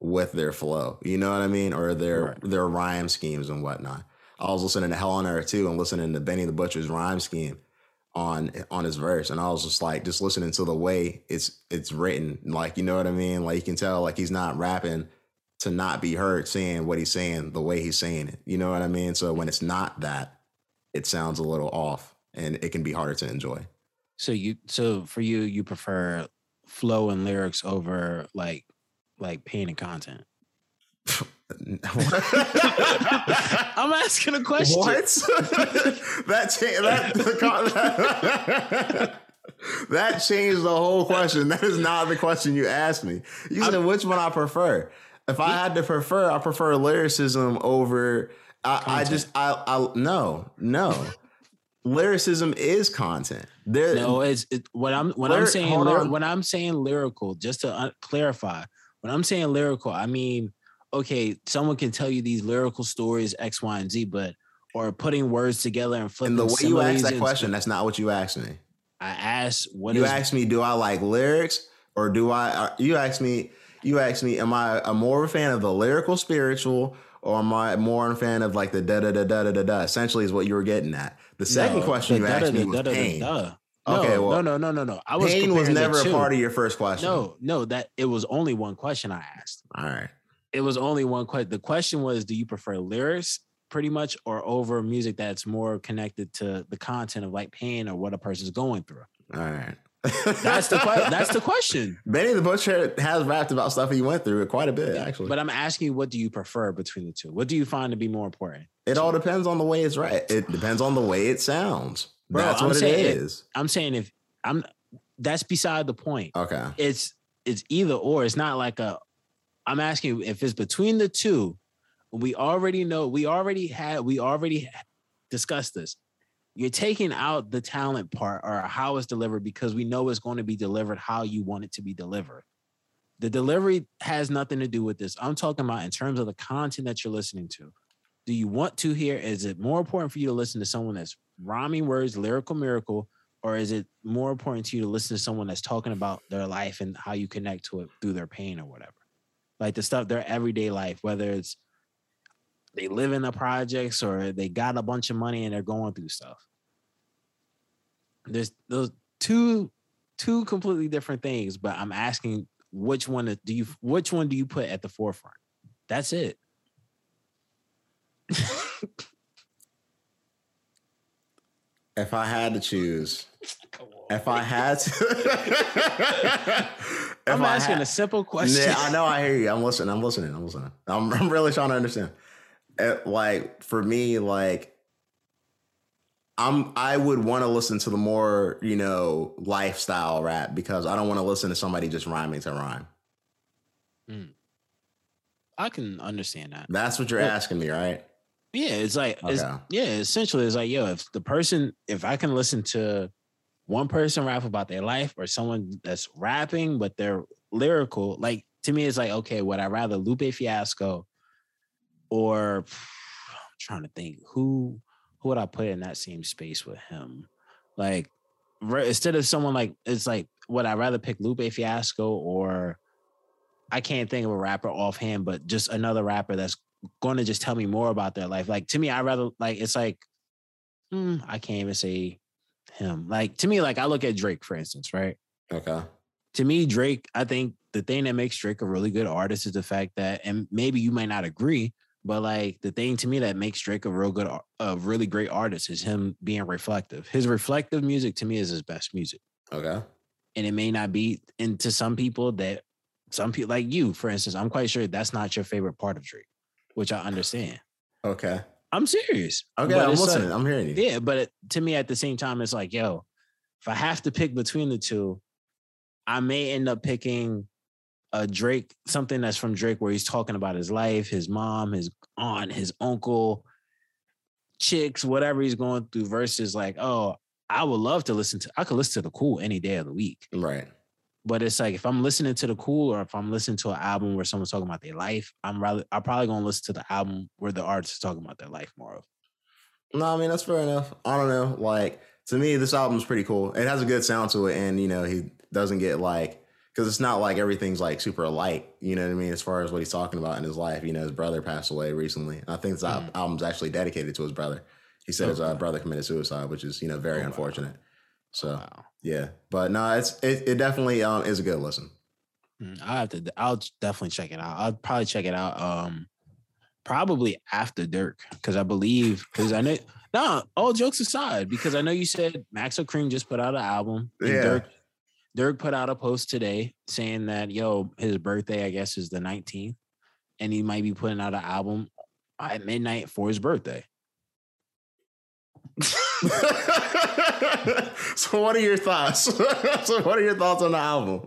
with their flow. You know what I mean? Or their Right. their rhyme schemes and whatnot. I was listening to Hell on Earth too and listening to Benny the Butcher's rhyme scheme on on his verse. And I was just like just listening to the way it's it's written. Like, you know what I mean? Like you can tell like he's not rapping to not be heard saying what he's saying the way he's saying it. You know what I mean? So when it's not that, it sounds a little off and it can be harder to enjoy. So you so for you, you prefer flow and lyrics over like like pain and content. I'm asking a question. What? that, cha- that, con- that changed the whole question. That is not the question you asked me. You said which one I prefer. If I had to prefer, I prefer lyricism over. I, I just I I no no. Lyricism is content. There, No, it's it, what I'm when I'm saying when I'm saying lyrical. Just to uh, clarify, when I'm saying lyrical, I mean okay, someone can tell you these lyrical stories X, Y, and Z, but or putting words together and flipping. and the way you asked that question, that's not what you asked me. I asked what you is- asked me, do I like lyrics or do I? Uh, you asked me, you asked me, am I a more of a fan of the lyrical spiritual or am I more a fan of like the da da da da da da da? Essentially, is what you were getting at. The second No, question the you asked me was pain. Okay, well, no, no, no, no, no. I was pain was never a part of your first question. No, no, that it was only one question I asked. All right. It was only one question. The question was, do you prefer lyrics pretty much or over music that's more connected to the content of like pain or what a person's going through? All right. That's the que- that's the question. Benny the Butcher has rapped about stuff he went through quite a bit, actually. But I'm asking you, what do you prefer between the two? What do you find to be more important? it all depends on the way it's right. It depends on the way it sounds. Bro, That's I'm what it saying it- is. I'm saying if I'm that's beside the point. Okay. It's it's either or. It's not like a I'm asking if it's between the two, we already know, we already had, we already discussed this. You're taking out the talent part or how it's delivered because we know it's going to be delivered how you want it to be delivered. The delivery has nothing to do with this. I'm talking about in terms of the content that you're listening to. Do you want to hear? Is it more important for you to listen to someone that's rhyming words, lyrical miracle, or is it more important to you to listen to someone that's talking about their life and how you connect to it through their pain or whatever? Like the stuff, their everyday life, whether it's they live in the projects or they got a bunch of money and they're going through stuff. There's those two two completely different things, but I'm asking which one do you which one do you put at the forefront? That's it. If I had to choose, if I had to, I'm asking had- a simple question. Yeah, I know. I hear you. I'm listening. I'm listening. I'm listening. I'm, I'm really trying to understand. Uh, like for me, like I'm. I would want to listen to the more you know lifestyle rap because I don't want to listen to somebody just rhyming to rhyme. I can understand that. That's what you're Well- asking me, right? Yeah, it's like it's, yeah, essentially it's like yo, if the person, if I can listen to one person rap about their life or someone that's rapping but they're lyrical, like to me, it's like okay, would I rather Lupe Fiasco or I'm trying to think who who would I put in that same space with him? Like instead of someone like it's like would I rather pick Lupe Fiasco or I can't think of a rapper offhand, but just another rapper that's going to just tell me more about their life. Like to me, I rather like it's like hmm, I can't even say him. Like to me, like I look at Drake for instance, right? Okay. To me, Drake, I think the thing that makes Drake a really good artist is the fact that, and maybe you might not agree, but like the thing to me that makes Drake a real good, a really great artist is him being reflective. His reflective music to me is his best music Okay. and it may not be and to some people that some people like you for instance i'm quite sure that's not your favorite part of drake which i understand Okay. i'm serious Okay. But I'm it's like- listening. I'm hearing you. yeah but it, to me at the same time it's like yo if i have to pick between the two i may end up picking a Drake, something that's from Drake where he's talking about his life, his mom, his aunt, his uncle, chicks, whatever he's going through, versus like, oh, I would love to listen to, I could listen to the cool any day of the week. Right. But it's like if I'm listening to the cool or if I'm listening to an album where someone's talking about their life, I'm rather I'm probably gonna listen to the album where the artist is talking about their life more of. No, I mean that's fair enough. I don't know. Like to me, this album's pretty cool. It has a good sound to it, and you know he doesn't get like because it's not like everything's like super light. You know what I mean? As far as what he's talking about in his life, you know, his brother passed away recently. And I think this mm. album's actually dedicated to his brother. He said okay. his uh, brother committed suicide, which is you know very oh, unfortunate. Wow. So wow. yeah, but no, it's it, it definitely um is a good listen. Mm, I have to. I'll definitely check it out. I'll probably check it out. Um, probably after Durk because I believe because I know. No, all jokes aside, because I know you said Maxo Kream just put out an album. And yeah. Dirk, Durk put out a post today saying that yo, his birthday I guess is the 19th, and he might be putting out an album at midnight for his birthday. so what are your thoughts? so what are your thoughts on the album?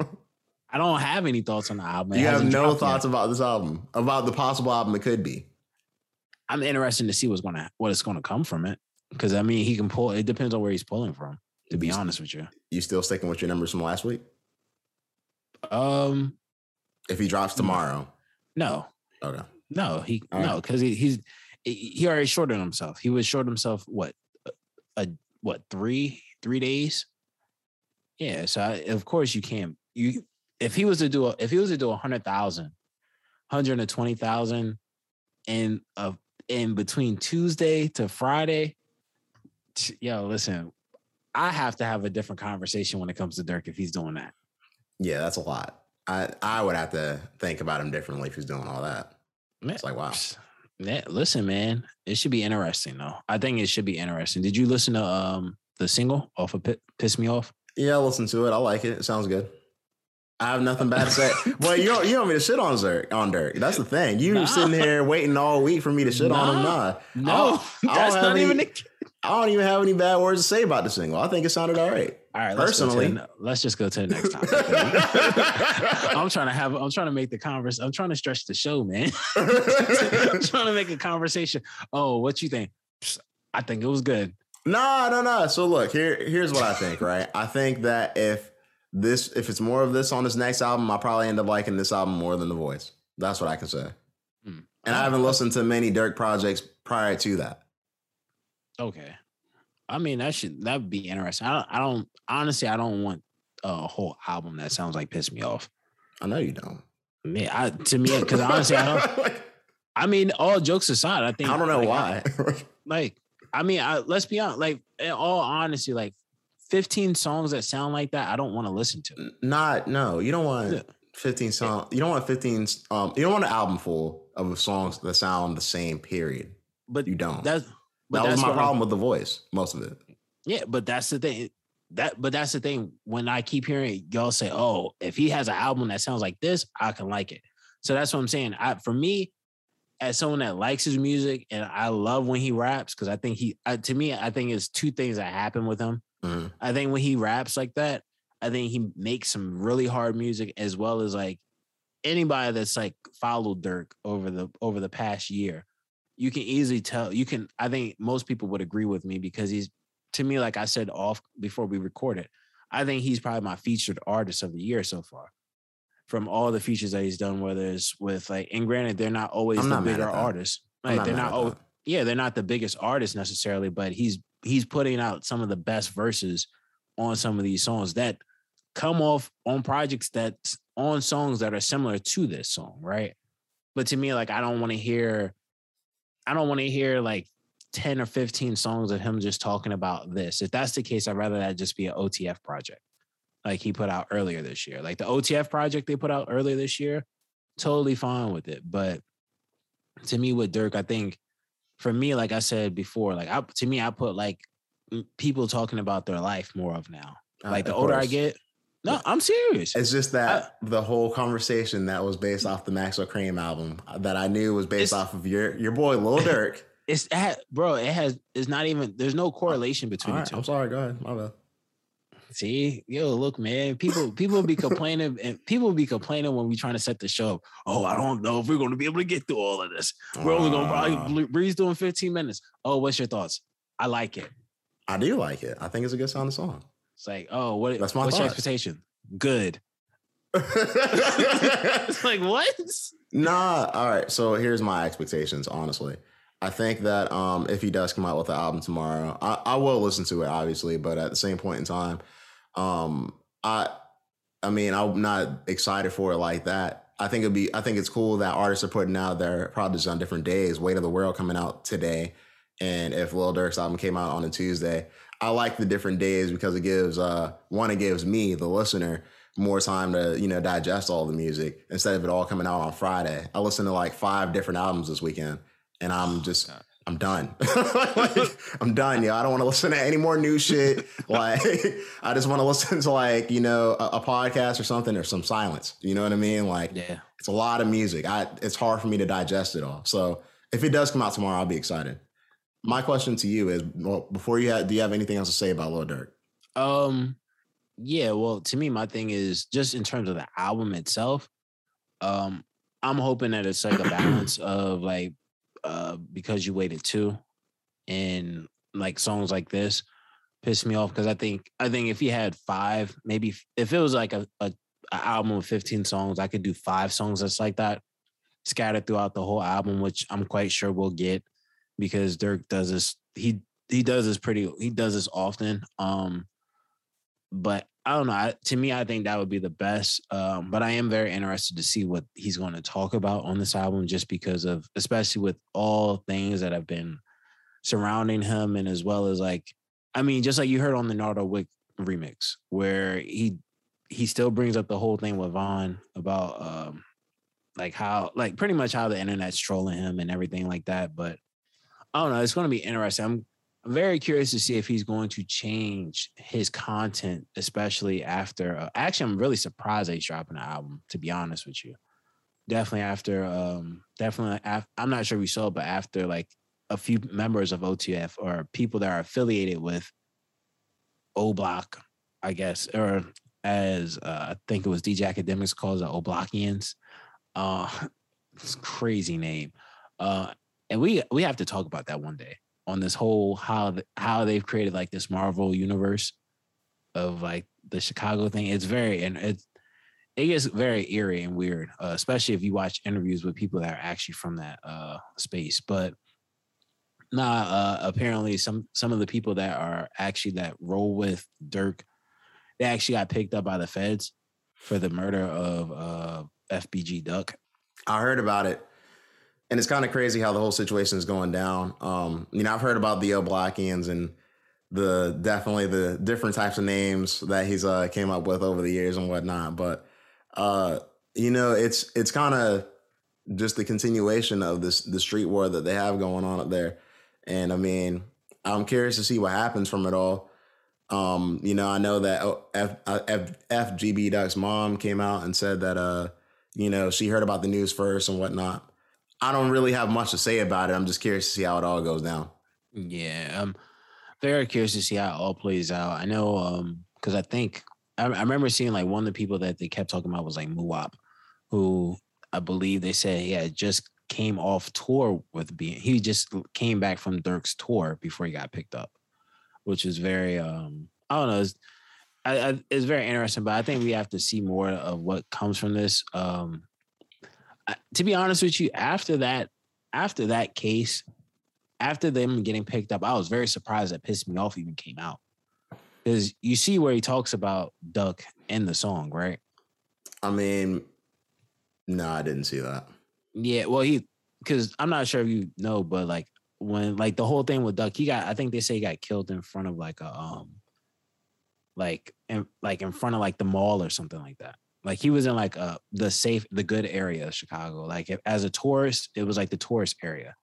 I don't have any thoughts on the album. It you have no thoughts yet. about this album, about the possible album it could be. I'm interested to see what's gonna what is gonna come from it. Because I mean, he can pull. It depends on where he's pulling from. To be you honest with you, you still sticking with your numbers from last week? Um, if he drops tomorrow, no. Okay. No, he All no because right. he he's he already shorted himself. He was short himself what a what three three days. Yeah, so I, of course you can't you if he was to do a, if he was to do a hundred thousand, hundred and twenty thousand in a in between Tuesday to Friday. Yo, listen, I have to have a different conversation when it comes to Durk if he's doing that. Yeah, that's a lot. I I would have to think about him differently if he's doing all that. Man, it's like wow. Yeah, listen, man, it should be interesting though. I think it should be interesting. Did you listen to um the single off of P- "Piss Me Off"? Yeah, I listened to it. I like it. It sounds good. I have nothing bad to say. well, you don't, you want me to shit on Durk? On Durk. That's the thing. You nah. sitting here waiting all week for me to shit nah. on him? Nah, no, that's not any, even. I don't even have any bad words to say about the single. I think it sounded all right. All right, let's personally, the, let's just go to the next topic. I'm trying to have, I'm trying to make the converse. I'm trying to stretch the show, man. I'm trying to make a conversation. Oh, what you think? I think it was good. No, no, no. So look, here, here's what I think. Right, I think that if this, if it's more of this on this next album, I'll probably end up liking this album more than The Voice. That's what I can say. Hmm. And I haven't listened to many Durk projects prior to that. Okay. I mean, that should that would be interesting. I don't, I don't honestly, I don't want a whole album that sounds like piss me off. I know you don't. I mean, I to me, because honestly, I don't. I mean, all jokes aside, I think I don't know like, why. I, like, I mean, I, let's be honest. Like, in all honesty, like, fifteen songs that sound like that, I don't want to listen to. Not no, you don't want yeah. fifteen songs. You don't want fifteen. Um, you don't want an album full of songs that sound the same. Period. But you don't. That's but that was my problem I'm, with the voice, most of it. Yeah, but that's the thing. That but that's the thing. When I keep hearing y'all say, "Oh, if he has an album that sounds like this, I can like it." So that's what I'm saying. I for me, as someone that likes his music and I love when he raps because I think he, to me, I think it's two things that happen with him. Mm-hmm. I think when he raps like that, I think he makes some really hard music as well as like anybody that's like followed Durk over the over the past year you can easily tell you can i think most people would agree with me because he's to me like i said off before we recorded i think he's probably my featured artist of the year so far from all the features that he's done whether it's with like and granted they're not always I'm the not bigger artists like not they're not oh yeah they're not the biggest artists necessarily but he's he's putting out some of the best verses on some of these songs that come off on projects that on songs that are similar to this song right? But to me like i don't want to hear I don't want to hear like 10 or 15 songs of him just talking about this. If that's the case, I'd rather that just be an OTF project like he put out earlier this year. Like the OTF project they put out earlier this year, totally fine with it. But to me, with Durk, I think for me, like I said before, like I, to me, I put like people talking about their life more of now. Uh, like uh, the older course. I get, no, I'm serious. It's just that I, the whole conversation that was based off the Maxo Kream album that I knew was based off of your your boy Lil Durk. It's bro. It has. It's not even. There's no correlation between the two. I'm sorry. Go ahead. My bad. See, yo, look, man. People, people be complaining, and people be complaining when we trying to set the show. Up. Oh, I don't know if we're going to be able to get through all of this. We're only going to probably Uh, breeze doing 15 minutes. Oh, what's your thoughts? I like it. I do like it. I think it's a good sounding song. It's like, oh, what? That's my what's your expectation? Good. it's like what? Nah, all right. So here's my expectations, honestly. I think that um if he does come out with the album tomorrow, I, I will listen to it, obviously, but at the same point in time, um, I I mean, I'm not excited for it like that. I think it'd be I think it's cool that artists are putting out their projects on different days. Weight of the World coming out today. And if Lil Durk's album came out on a Tuesday, I like the different days because it gives uh one, it gives me, the listener, more time to you know digest all the music instead of it all coming out on Friday. I listened to like five different albums this weekend, and I'm just God. I'm done. Like, I'm done, yo. I don't want to listen to any more new shit. Like I just want to listen to like you know a, a podcast or something or some silence. You know what I mean? Like Yeah. it's a lot of music. I it's hard for me to digest it all. So if it does come out tomorrow, I'll be excited. My question to you is: well, before you have, do you have anything else to say about Lil Durk? Um, yeah. Well, to me, my thing is just in terms of the album itself. Um, I'm hoping that it's like a balance of like, uh, because you waited two, and like songs like this piss me off because I think I think if you had five, maybe if it was like a, a, a album of 15 songs, I could do five songs that's like that scattered throughout the whole album, which I'm quite sure we'll get because Durk does this. He he does this pretty. He does this often. Um, but I don't know. I, to me, I think that would be the best. Um, but I am very interested to see what he's going to talk about on this album, just because of, especially with all things that have been surrounding him, and as well as like, I mean, just like you heard on the Nardo Wick remix, where he he still brings up the whole thing with Von about um like how like pretty much how the internet's trolling him and everything like that. But I don't know. It's going to be interesting. I'm I'm very curious to see if he's going to change his content, especially after. Uh, actually, I'm really surprised that he's dropping an album. To be honest with you, definitely after. Um, definitely, af- I'm not sure we saw, but after like a few members of OTF or people that are affiliated with O Block, I guess, or as uh, I think it was DJ Akademiks calls the Oblockians. Uh, it's crazy name. Uh, and we we have to talk about that one day on this whole how th- how they've created like this Marvel universe of like the Chicago thing. It's very and it's it gets very eerie and weird, uh, especially if you watch interviews with people that are actually from that uh, space. But nah, uh, apparently some some of the people that are actually that roll with Durk, they actually got picked up by the feds for the murder of uh, FBG Duck. I heard about it. And it's kind of crazy how the whole situation is going down. Um, you know, I've heard about the Oblockians and the definitely the different types of names that he's uh came up with over the years and whatnot. But uh, you know, it's it's kind of just the continuation of this the street war that they have going on up there. And I mean, I'm curious to see what happens from it all. Um, you know, I know that oh, F, uh, F, FGB Duck's mom came out and said that uh, you know, she heard about the news first and whatnot. I don't really have much to say about it. I'm just curious to see how it all goes down. Yeah, I'm very curious to see how it all plays out. I know, um, because I think I, I remember seeing like one of the people that they kept talking about was like Muwap, who I believe they said he had just came off tour with being he just came back from Durk's tour before he got picked up, which is very um I don't know. It's, I, I, it's very interesting, but I think we have to see more of what comes from this. Um, to be honest with you, after that, after that case, after them getting picked up, I was very surprised that "Pissed Me Off" even came out because you see where he talks about Duck in the song, right? I mean, no, I didn't see that. Yeah, well, he because I'm not sure if you know, but like when like the whole thing with Duck, he got I think they say he got killed in front of like a um like in like in front of like the mall or something like that. Like he was in like uh the safe the good area of Chicago. Like if, as a tourist, it was like the tourist area.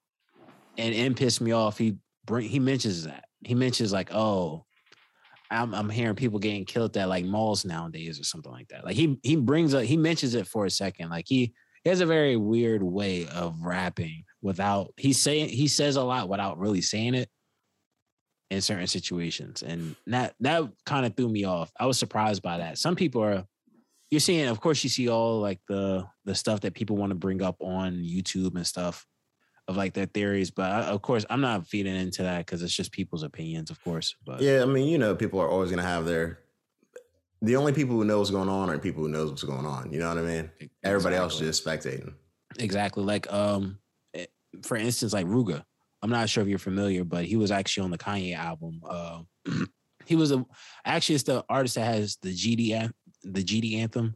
And it pissed me off. He bring he mentions that. He mentions like, oh, I'm I'm hearing people getting killed at like malls nowadays or something like that. Like he he brings up he mentions it for a second. Like he he has a very weird way of rapping without he's saying he says a lot without really saying it in certain situations, and that that kind of threw me off. I was surprised by that. Some people are you're seeing, of course, you see all like the the stuff that people want to bring up on YouTube and stuff of like their theories, but I, of course, I'm not feeding into that because it's just people's opinions, of course. But yeah, I mean, you know, people are always gonna have their. The only people who know what's going on are people who knows what's going on. You know what I mean? Exactly. Everybody else is just spectating. Exactly. Like, um, eh, for instance, like Rooga. I'm not sure if you're familiar, but he was actually on the Kanye album. Uh, he was a actually it's the artist that has the GD the GD anthem.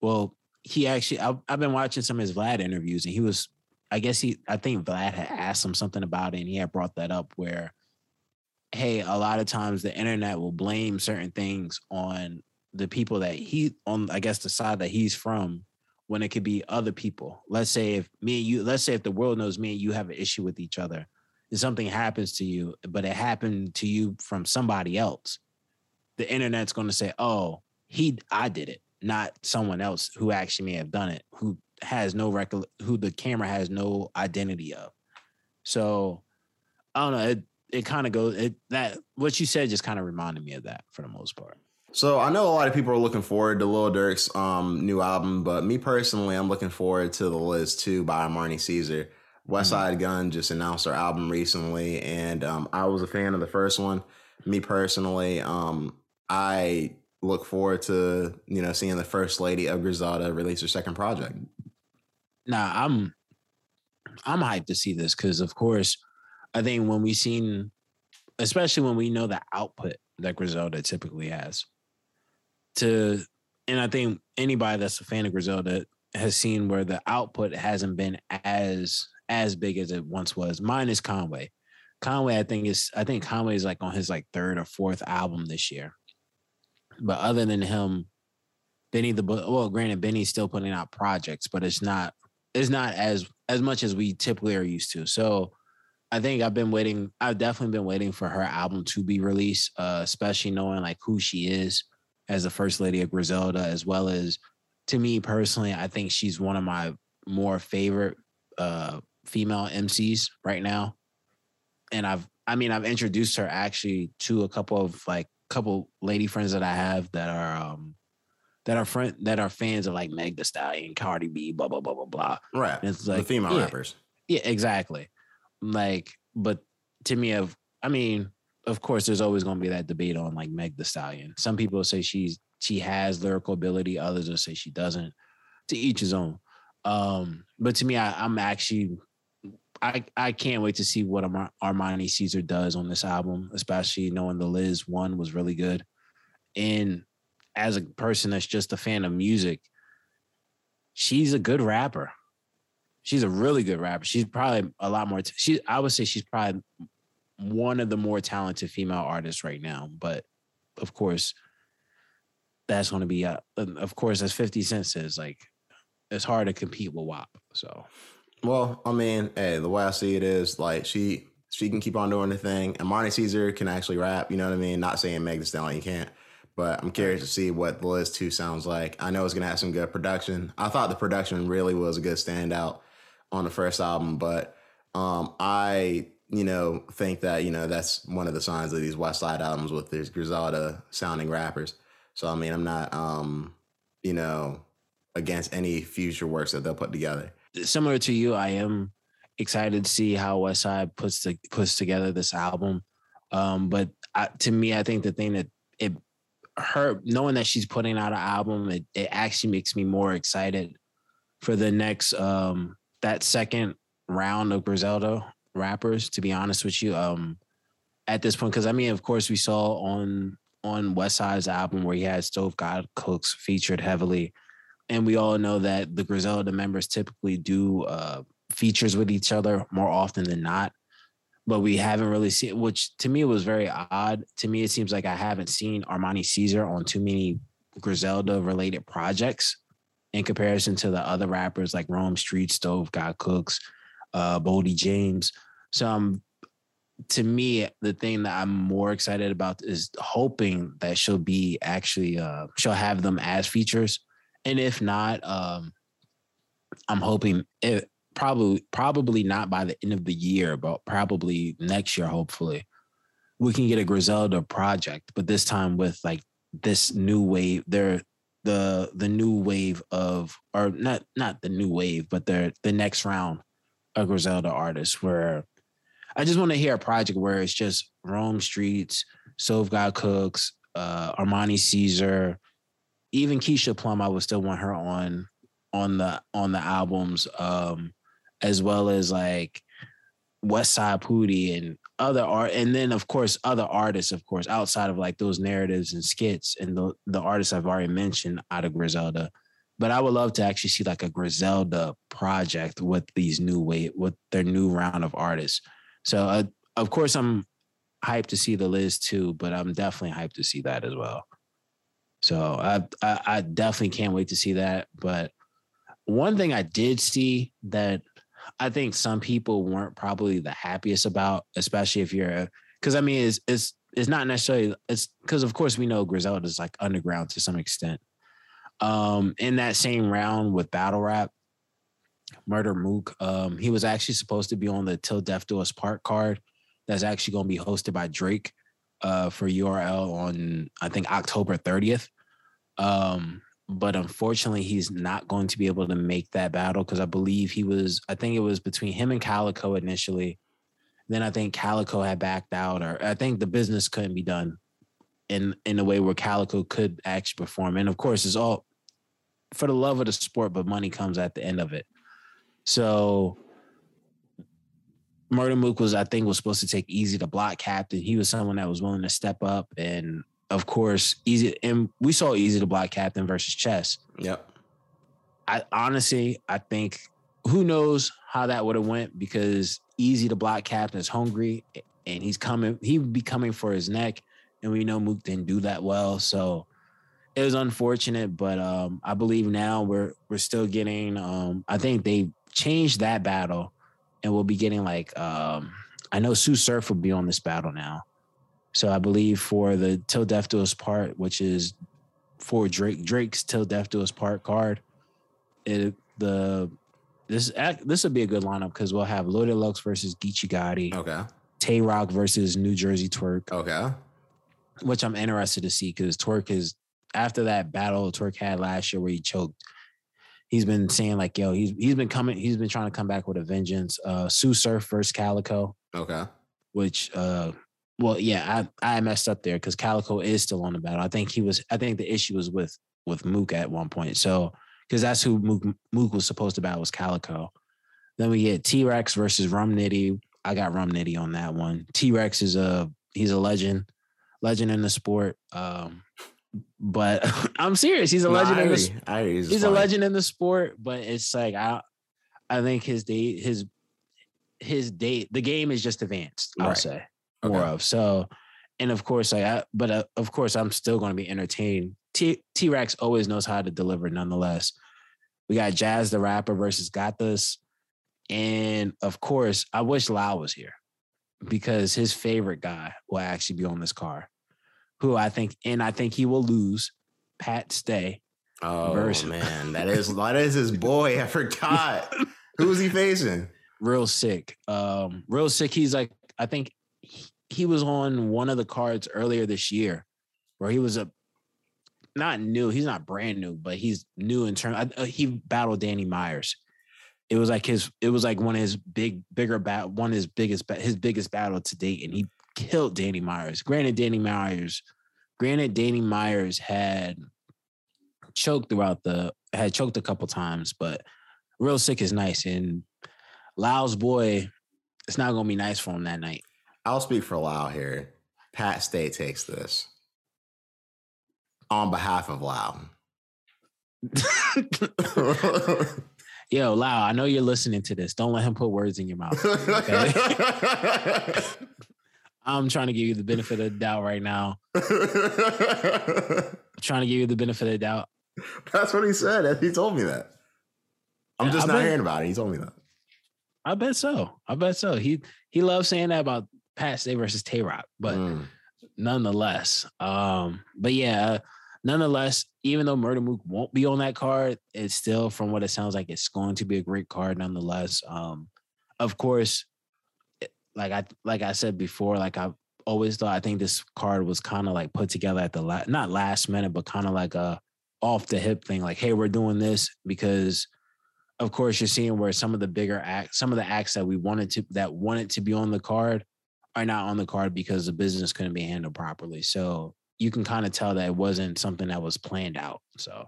Well, he actually I've, I've been watching some of his Vlad interviews, and he was I guess he I think Vlad had asked him something about it, and he had brought that up where, hey, a lot of times the internet will blame certain things on the people that he on I guess the side that he's from when it could be other people. Let's say if me and you, let's say if the world knows me and you have an issue with each other, and something happens to you, but it happened to you from somebody else, the internet's going to say, "Oh, he, I did it, not someone else who actually may have done it, who has no record, who the camera has no identity of." So, I don't know. It it kind of goes it that what you said just kind of reminded me of that for the most part. So I know a lot of people are looking forward to Lil Durk's um, new album, but me personally, I'm looking forward to the Liz 2 by Armani Caesar. West mm-hmm. Side mm-hmm. Gun just announced their album recently, and um, I was a fan of the first one. Me personally, um, I look forward to you know seeing the first lady of Griselda release her second project. Nah, I'm I'm hyped to see this because, of course, I think when we seen, especially when we know the output that Griselda typically has, to and I think anybody that's a fan of Griselda has seen where the output hasn't been as as big as it once was. Mine is Conway. Conway, I think is I think Conway is like on his like third or fourth album this year. But other than him, Benny the well, granted, Benny's still putting out projects, but it's not it's not as as much as we typically are used to. So I think I've been waiting. I've definitely been waiting for her album to be released, uh, especially knowing like who she is as the first lady of Griselda, as well as to me personally, I think she's one of my more favorite uh, female MCs right now. And I've, I mean, I've introduced her actually to a couple of like couple lady friends that I have that are um that are friend that are fans of like Meg The Stallion, Cardi B, blah blah blah blah blah. Right. And it's like the female yeah, rappers. Yeah, exactly. Like, but to me, of I mean, of course, there's always going to be that debate on like Meg The Stallion. Some people say she's she has lyrical ability, others will say she doesn't. To each his own. Um, but to me, I, I'm actually I I can't wait to see what Armani Caesar does on this album, especially knowing the Liz one was really good. And as a person that's just a fan of music, she's a good rapper. She's a really good rapper. She's probably a lot more. T- she I would say she's probably one of the more talented female artists right now. But of course, that's going to be uh, of course as 50 Cent says like it's hard to compete with WAP. So well, I mean, hey, the way I see it is like she she can keep on doing the thing. And Armani Caesar can actually rap, you know what I mean? Not saying Meg the Stallion can't, but I'm curious to see what the Liz 2 sounds like. I know it's gonna have some good production. I thought the production really was a good standout on the first album, but um I you know, think that, you know, that's one of the signs of these West Side albums with these Griselda sounding rappers. So I mean I'm not um, you know, against any future works that they'll put together similar to you, I am excited to see how Westside puts the puts together this album. Um, but I, to me, I think the thing that it her knowing that she's putting out an album, it, it actually makes me more excited for the next um that second round of Griselda rappers. To be honest with you, um, at this point, because I mean, of course, we saw on on Westside's album where he had Stove God Cooks featured heavily and we all know that the Griselda members typically do uh, features with each other more often than not. But we haven't really seen, which to me was very odd. To me, it seems like I haven't seen Armani Caesar on too many Griselda related projects in comparison to the other rappers like Rome Streetz, Stove, God Cooks, uh, Boldy James. So um, to me, the thing that I'm more excited about is hoping that she'll be actually uh, she'll have them as features and if not, um, I'm hoping it probably probably not by the end of the year, but probably next year, hopefully. we can get a Griselda project, but this time with like this new wave, they're the the new wave of or not not the new wave, but they're the next round of Griselda artists where I just want to hear a project where it's just Rome Streetz, Stove God Cooks, uh, Armani Caesar, even Keisha Plum. I would still want her on on the on the albums, um, as well as like Westside Pootie and other art, and then of course other artists, of course, outside of like those narratives and skits and the the artists I've already mentioned out of Griselda. But I would love to actually see like a Griselda project with these new way with their new round of artists. So uh, of course I'm hyped to see the Liz too, but I'm definitely hyped to see that as well. So I, I, I definitely can't wait to see that. But one thing I did see that I think some people weren't probably the happiest about, especially if you're because I mean it's it's it's not necessarily it's because of course we know Griselda is like underground to some extent. Um, in that same round with battle rap, Murda Mook, um, he was actually supposed to be on the Till Death Do Us Part card that's actually going to be hosted by Drake uh, for URL on I think October 30th. Um, but unfortunately, he's not going to be able to make that battle because I believe he was. I think it was between him and Calicoe initially. Then I think Calicoe had backed out, or I think the business couldn't be done in in a way where Calicoe could actually perform. And of course, it's all for the love of the sport, but money comes at the end of it. So Murda Mook was, I think, was supposed to take Eazy the Block Captain. He was someone that was willing to step up, and of course, Easy and we saw Eazy the Block Captain versus Chess. Yep. I honestly, I think who knows how that would have went because Eazy the Block Captain is hungry and he's coming. He would be coming for his neck, and we know Mook didn't do that well, so it was unfortunate. But um, I believe now we're we're still getting. Um, I think they changed that battle and we'll be getting like um I know Sue Surf will be on this battle now. So I believe for the Till Death Do Us Part, which is for Drake Drake's Till Death Do Us Part card, it the this this would be a good lineup because we'll have Loaded Lux versus Geechee Gotti, Okay. Tay Roc versus New Jersey Twerk, Okay. which I'm interested to see because Twerk is after that battle Twerk had last year where he choked. He's been saying like, yo, he's he's been coming, he's been trying to come back with a vengeance. Uh Sue Surf versus Calicoe, Okay. which uh well, yeah, I I messed up there because Calicoe is still on the battle. I think he was I think the issue was with with Mook at one point. So because that's who Mook, Mook was supposed to battle was Calicoe. Then we get T Rex versus Rum Nitty. I got Rum Nitty on that one. T Rex is a he's a legend, legend in the sport. Um, but I'm serious. He's a No, legend I in the agree. I agree. he's a legend in the sport, but it's like I I think his date his his date the game is just advanced, I'll Right. say. More Okay. of. So and of course like I but uh, of course I'm still going to be entertained. T Rex always knows how to deliver nonetheless. We got Jazz the rapper versus Got This. And of course, I wish Lau was here because his favorite guy will actually be on this car. Who I think, and I think he will lose. Pat Stay. Oh verse. man, that is that is his boy. I forgot. Who's he facing? Real Sikh. Um, Real Sikh. He's like, I think he, was on one of the cards earlier this year, where he was a not new. He's not brand new, but he's new in terms. Uh, he battled Danny Myers. It was like his. It was like one of his big, bigger bat. One of his biggest, his biggest battle to date, and he killed Danny Myers. Granted, Danny Myers. Granted, Danny Myers had choked throughout the had choked a couple times, but Real Sikh is nice and Lau's boy, it's not gonna be nice for him that night. I'll speak for Lau here. Pat Stay takes this on behalf of Lau. Yo, Lau, I know you're listening to this. Don't let him put words in your mouth. Okay? I'm trying to give you the benefit of the doubt right now. I'm trying to give you the benefit of the doubt. That's what he said. He told me that. I'm just I not bet- hearing about it. He told me that. I bet so. I bet so. He he loves saying that about Pat Stay versus Tay Roc, but Mm. nonetheless, um, but yeah, nonetheless, even though Murda Mook won't be on that card, it's still, from what it sounds like, it's going to be a great card nonetheless. Um, of course, like I like I said before, like I've always thought I think this card was kind of like put together at the la- not last minute, but kind of like a off the hip thing. Like, hey, we're doing this because, of course, you're seeing where some of the bigger acts, some of the acts that we wanted to that wanted to be on the card are not on the card because the business couldn't be handled properly. So you can kind of tell that it wasn't something that was planned out. So,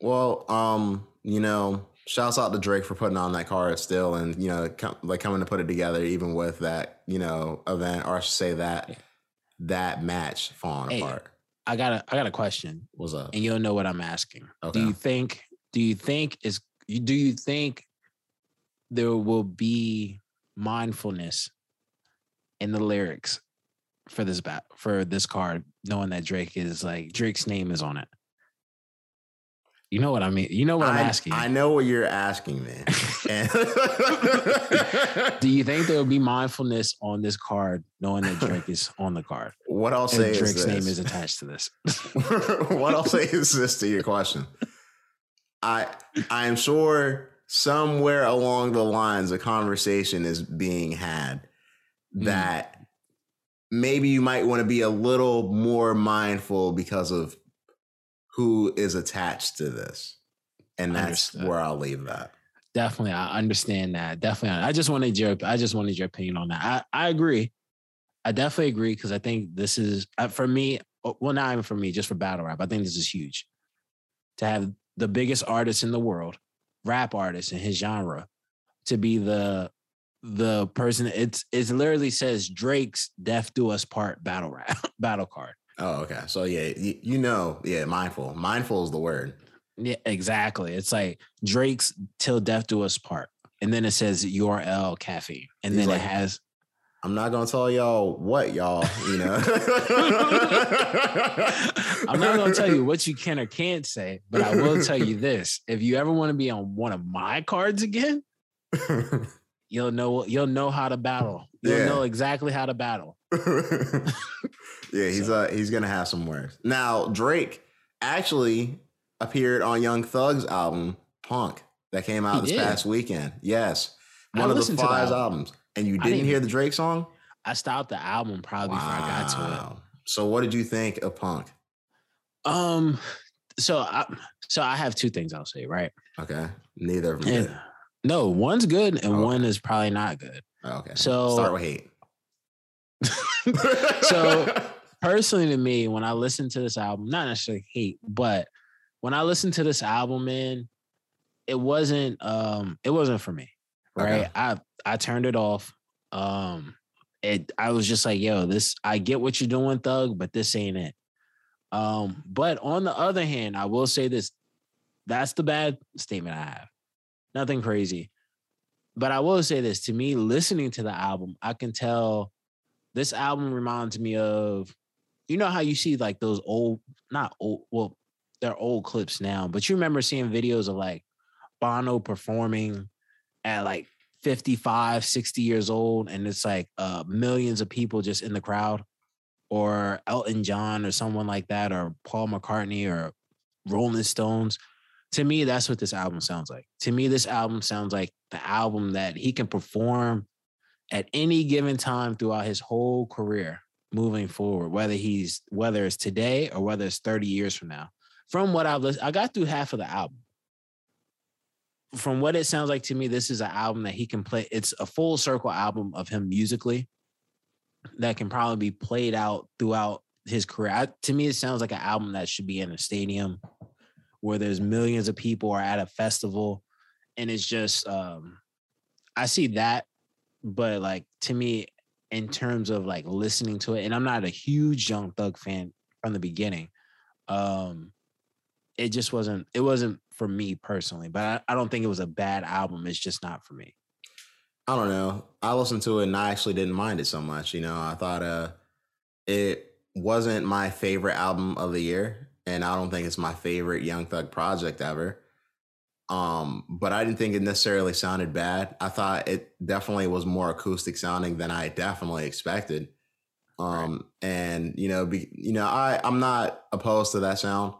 well, um, you know, shouts out to Drake for putting on that card still, and you know, com- like coming to put it together, even with that, you know, event, or I should say that Yeah. that match falling Hey, apart. I got a I got a question, What's up? and you'll know what I'm asking. Okay. Do you think? Do you think is? Do you think there will be mindfulness in the lyrics for this bat for this card, knowing that Drake is like Drake's name is on it? You know what I mean? You know what I, I, am asking. I know what you're asking, man. Do you think there will be mindfulness on this card, knowing that Drake is on the card? what I'll say And is Drake's name is attached to this. what I'll say is this to your question. I I am sure somewhere along the lines a conversation is being had Mm. that maybe you might want to be a little more mindful because of who is attached to this. And that's Understood. where I'll leave that. Definitely, I understand that. Definitely, I just wanted your I just wanted your opinion on that. I I agree. I definitely agree because I think this is uh, for me. uh, Well, not even for me, just for battle rap. I think this is huge to have the biggest artist in the world, rap artist in his genre, to be the the person. It's it literally says Drake's "Death Do Us Part" battle rap battle card. Oh, okay. So yeah, you, you know, yeah, mindful. Mindful is the word. Yeah, exactly. It's like Drake's "Till Death Do Us Part," and then it says URL caffeine, and He's then like- it has I'm not gonna tell y'all what y'all, you know. I'm not gonna tell you what you can or can't say, but I will tell you this: if you ever want to be on one of my cards again, you'll know you'll know how to battle. You'll Yeah. know exactly how to battle. yeah, he's uh he's gonna have some words. Now Drake actually appeared on Young Thug's album Punk that came out He this did? past weekend. Yes, I one of the the albums, and you didn't, didn't- hear the Drake song. I stopped the album probably before I got to Wow. So what did you think of Punk? Um, so I so I have two things I'll say. Right? Okay, neither of them. No, one's good and one is probably not good. Okay, so- start with hate. So- personally to me when i listen to this album not necessarily hate but when i listen to this album man it wasn't um it wasn't for me right Okay. i i turned it off um it i was just like yo this i get what you're doing thug but this ain't it um but on the other hand i will say this that's the bad statement i have nothing crazy. But i will say this to me listening to the album i can tell this album reminds me of you know how you see like those old not old well they're old clips now but you remember seeing videos of like bono performing at like 55 60 years old and it's like uh millions of people just in the crowd or elton john or someone like that or paul mccartney or rolling stones to me that's what this album sounds like to me this album sounds like the album that he can perform at any given time throughout his whole career moving forward, whether he's whether it's today or whether it's 30 years from now. From what I've listened, I got through half of the album. From what it sounds like to me, this is an album that he can play. It's a full circle album of him musically that can probably be played out throughout his career. I, to me, it sounds like an album that should be in a stadium where there's millions of people are at a festival. And it's just um I see that but like to me in terms of like listening to it and i'm not a huge young thug fan from the beginning um it just wasn't it wasn't for me personally but I, I don't think it was a bad album it's just not for me I don't know. I listened to it and I actually didn't mind it so much. You know, I thought uh it wasn't my favorite album of the year, and I don't think it's my favorite Young Thug project ever. Um, but I didn't think it necessarily sounded bad. I thought it definitely was more acoustic sounding than I definitely expected. Um, and you know, be, you know, I I'm not opposed to that sound.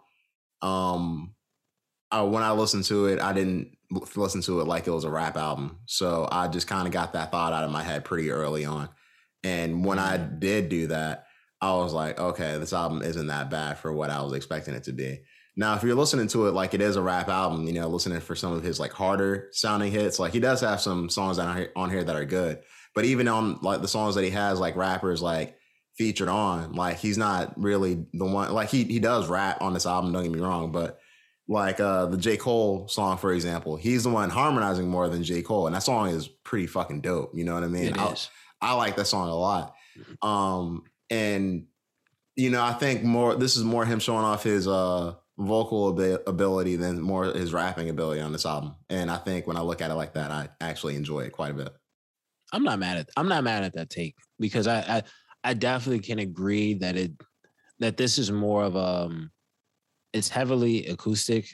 Um, I, when I listened to it, I didn't listen to it like it was a rap album. So I just kind of got that thought out of my head pretty early on. And when I did do that, I was like, okay, this album isn't that bad for what I was expecting it to be. Now, if you're listening to it like it is a rap album, you know, listening for some of his like harder sounding hits, like he does have some songs that are on here that are good. But even on like the songs that he has, like rappers like featured on, like he's not really the one. Like he he does rap on this album. Don't get me wrong, but like uh the J Cole song, for example, he's the one harmonizing more than J Cole, and that song is pretty fucking dope. You know what I mean? It I, is. I like that song a lot. Mm-hmm. Um, and you know, I think more this is more him showing off his uh vocal abi- ability than more his rapping ability on this album. And I think when I look at it like that, I actually enjoy it quite a bit. I'm not mad at I'm not mad at that take because I I, I definitely can agree that it that this is more of um it's heavily acoustic,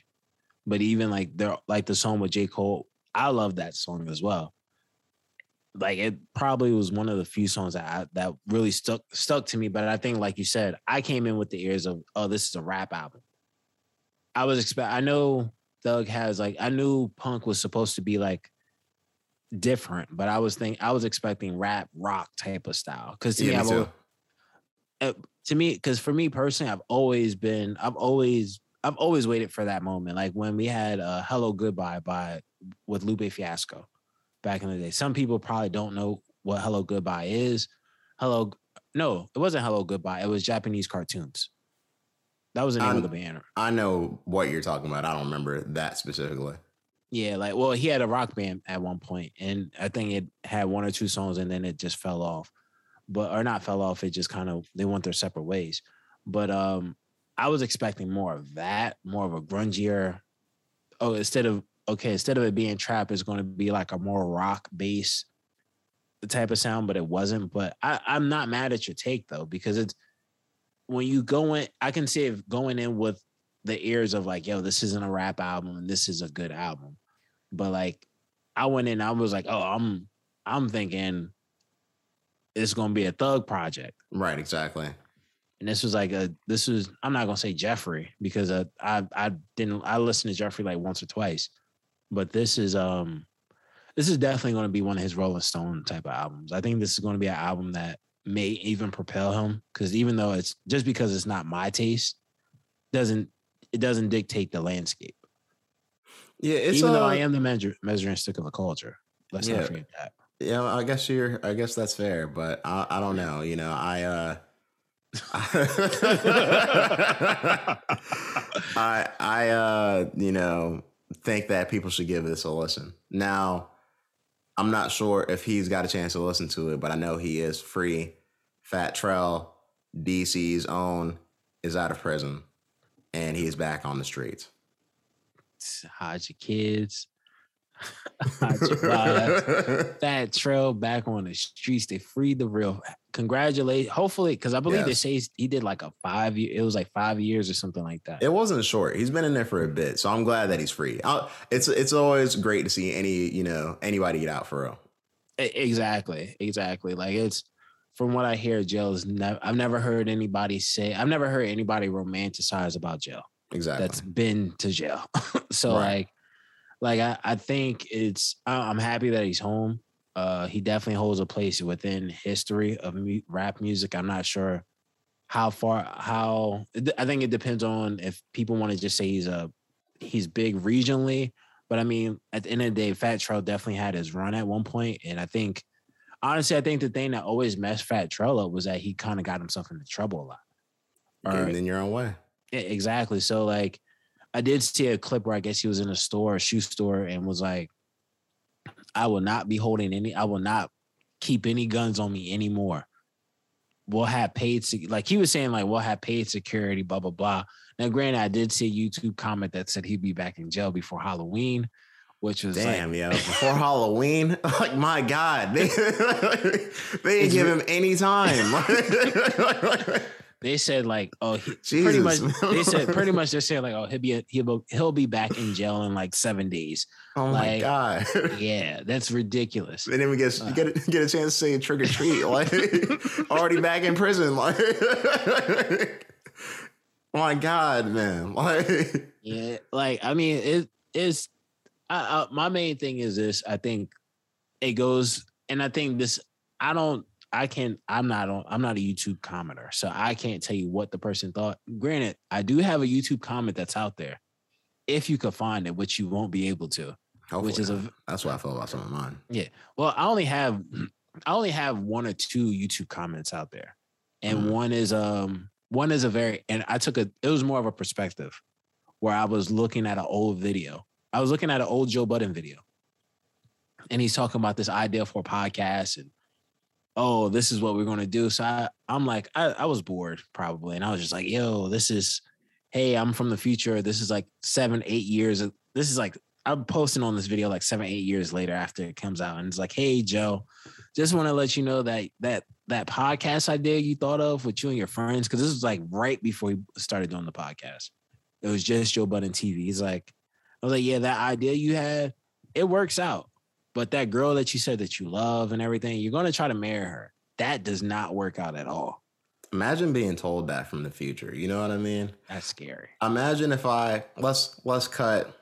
but even like they're like the song with J. Cole, I love that song as well. Like it probably was one of the few songs that I, that really stuck stuck to me. But I think, like you said, I came in with the ears of, oh, this is a rap album. I was expect. I know Thug has like I knew Punk was supposed to be like different, but I was think I was expecting rap rock type of style because to me, Yeah, me I've uh, to me because for me personally, I've always been I've always I've always waited for that moment, like when we had uh, "Hello Goodbye" by with Lupe Fiasco back in the day. Some people probably don't know what "Hello Goodbye" is. Hello, no, it wasn't "Hello Goodbye." It was Japanese cartoons. That was the name I'm- of the band. I know what you're talking about. I don't remember that specifically. Yeah, like well, he had a rock band at one point, and I think it had one or two songs, and then it just fell off. But or not fell off, it just kind of they went their separate ways. But um, I was expecting more of that, more of a grungier. Oh, instead of okay, instead of it being trap, it's going to be like a more rock bass type of sound, but it wasn't. But I, I'm not mad at your take though, because it's when you go in, I can see it going in with the ears of like, yo, this isn't a rap album and this is a good album. But like I went in, I was like, oh, I'm I'm thinking it's gonna be a thug project. Right, exactly. And this was like a this was I'm not gonna say Jeffery because uh, I I didn't I listened to Jeffery like once or twice, but this is um this is definitely going to be one of his Rolling Stone type of albums. I think this is going to be an album that may even propel him because even though it's just because it's not my taste, doesn't it doesn't dictate the landscape. Yeah, it's even though uh, I am the measure, measuring stick of the culture. Let's Yeah. not forget that. Yeah, I guess you're. I guess that's fair, but I, I don't know. You know, I. uh I I uh you know think that people should give this a listen. Now, I'm not sure if he's got a chance to listen to it, but I know he is free. Fat Trel, DC's own, is out of prison, and he is back on the streets. Your kids. Wives. Fat Trel back on the streets. They freed the real. Congratulate. Hopefully, because I believe they say he's- he did like a five year. It was like five years or something like that. It wasn't short. He's been in there for a bit, so I'm glad that he's free. I, it's it's always great to see any you know anybody get out for real. Exactly. Exactly. Like it's from what I hear, jail is never. I've never heard anybody say. I've never heard anybody romanticize about jail. Exactly. that's been to jail. so Right. like, like I, I think it's. I'm happy that he's home. Uh, he definitely holds a place within history of mu- rap music. I'm not sure how far how. I think it depends on if people want to just say he's a he's big regionally. But I mean, at the end of the day, Fat Trel definitely had his run at one point, and I think honestly, I think the thing that always messed Fat Trel up was that he kind of got himself into trouble a lot. Or- Getting in your own way. yeah, exactly. So like I did see a clip where I guess he was in a store, a shoe store, and was like, I will not be holding any, I will not keep any guns on me anymore. We'll have paid like he was saying, like, we'll have paid security, blah, blah, blah. Now, granted, I did see a YouTube comment that said he'd be back in jail before Halloween, which was like Damn, yo. Before Halloween, like my God, they, they didn't give him any time. they said like, oh, he, pretty much they said pretty much they're saying like, oh, he'll be he'll he'll be back in jail in like seven days. oh my God. Yeah, that's ridiculous. They didn't even get, Uh. get, a, get a chance to say trick or treat. Like, already back in prison. Like, my God, man. Like, Yeah, like I mean, it is. I, I, my main thing is this. I think it goes, and I think this. I don't. I can't. I'm not on I'm not a YouTube commenter, so I can't tell you what the person thought. Granted, I do have a YouTube comment that's out there. If you could find it, which you won't be able to. Hopefully which is a that's what I feel about some of mine. yeah. Well, I only have I only have one or two YouTube comments out there. And Mhm. one is um one is a very and I took a it was more of a perspective where I was looking at an old video. I was looking at an old Joe Budden video. And he's talking about this idea for a podcast and oh, this is what we're gonna do. So I, I'm like, I, I was bored probably. And I was just like, yo, this is hey, I'm from the future. This is like seven, eight years. This is like I'm posting on this video like seven, eight years later after it comes out. And it's like, hey Joe, just want to let you know that that that podcast idea you thought of with you and your friends, because this was like right before he started doing the podcast. It was just Joe Budden TV. He's like, I was like, yeah, that idea you had, it works out. But that girl that you said that you love and everything, you're gonna try to marry her. That does not work out at all. Imagine being told that from the future. You know what I mean? That's scary. Imagine if I let's let's cut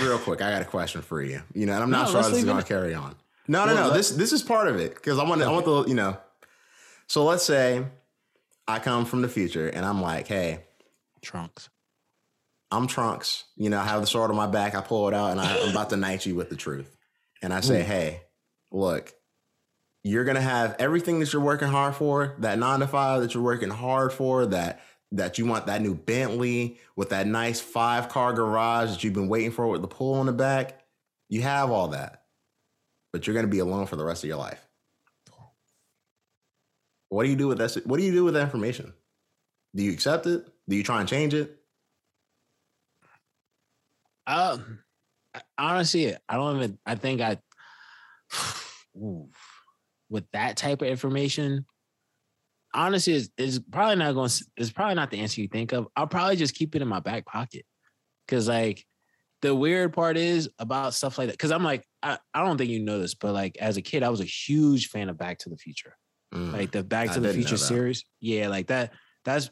real quick. I got a question for you. You know, and I'm not No, sure this is going to carry on. No, no, no. This this is part of it because I want to. I want the you know. So let's say I come from the future and I'm like, hey, Trunks. I'm Trunks. You know, I have the sword on my back. I pull it out and I, I'm about to knight you with the truth. And I say, Ooh. hey, look, you're gonna have everything that you're working hard for, that nine to five that you're working hard for, that that you want that new Bentley with that nice five car garage that you've been waiting for with the pool on the back. You have all that, but you're gonna be alone for the rest of your life. What do you do with that? What do you do with that information? Do you accept it? Do you try and change it? Uh, honestly, I don't even. I think I, Ooh. with that type of information, honestly, it's, it's probably not going. It's probably not the answer you think of. I'll probably just keep it in my back pocket, because like the weird part is about stuff like that. Because I'm like, I, I don't think you know this, but like as a kid, I was a huge fan of Back to the Future Mm. like the Back I to the Future series. Yeah, like that. That's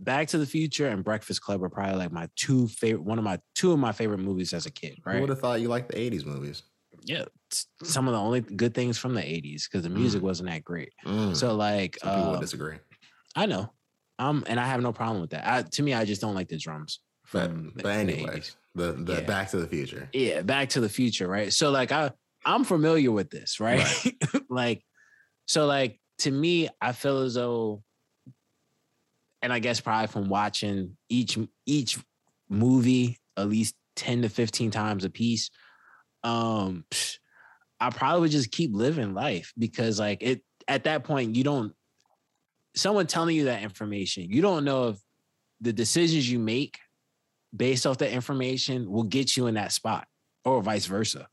Back to the Future and Breakfast Club are probably like my two favorite, one of my two of my favorite movies as a kid. Right? Who Right? would have thought you liked the 80s movies? Yeah, some of the only good things from the '80s because the music wasn't that great. Mm. So like, Some people would uh, disagree. I know, um, and I have no problem with that. I, to me, I just don't like the drums. But, From but the- the anyways, 80s. the, the Yeah. Back to the Future. yeah, Back to the Future, right? So like I I'm familiar with this, right? like so like to me, I feel as though and I guess probably from watching each each movie at least 10 to 15 times a piece, um I probably would just keep living life because like it at that point you don't someone telling you that information, you don't know if the decisions you make based off that information will get you in that spot or vice versa.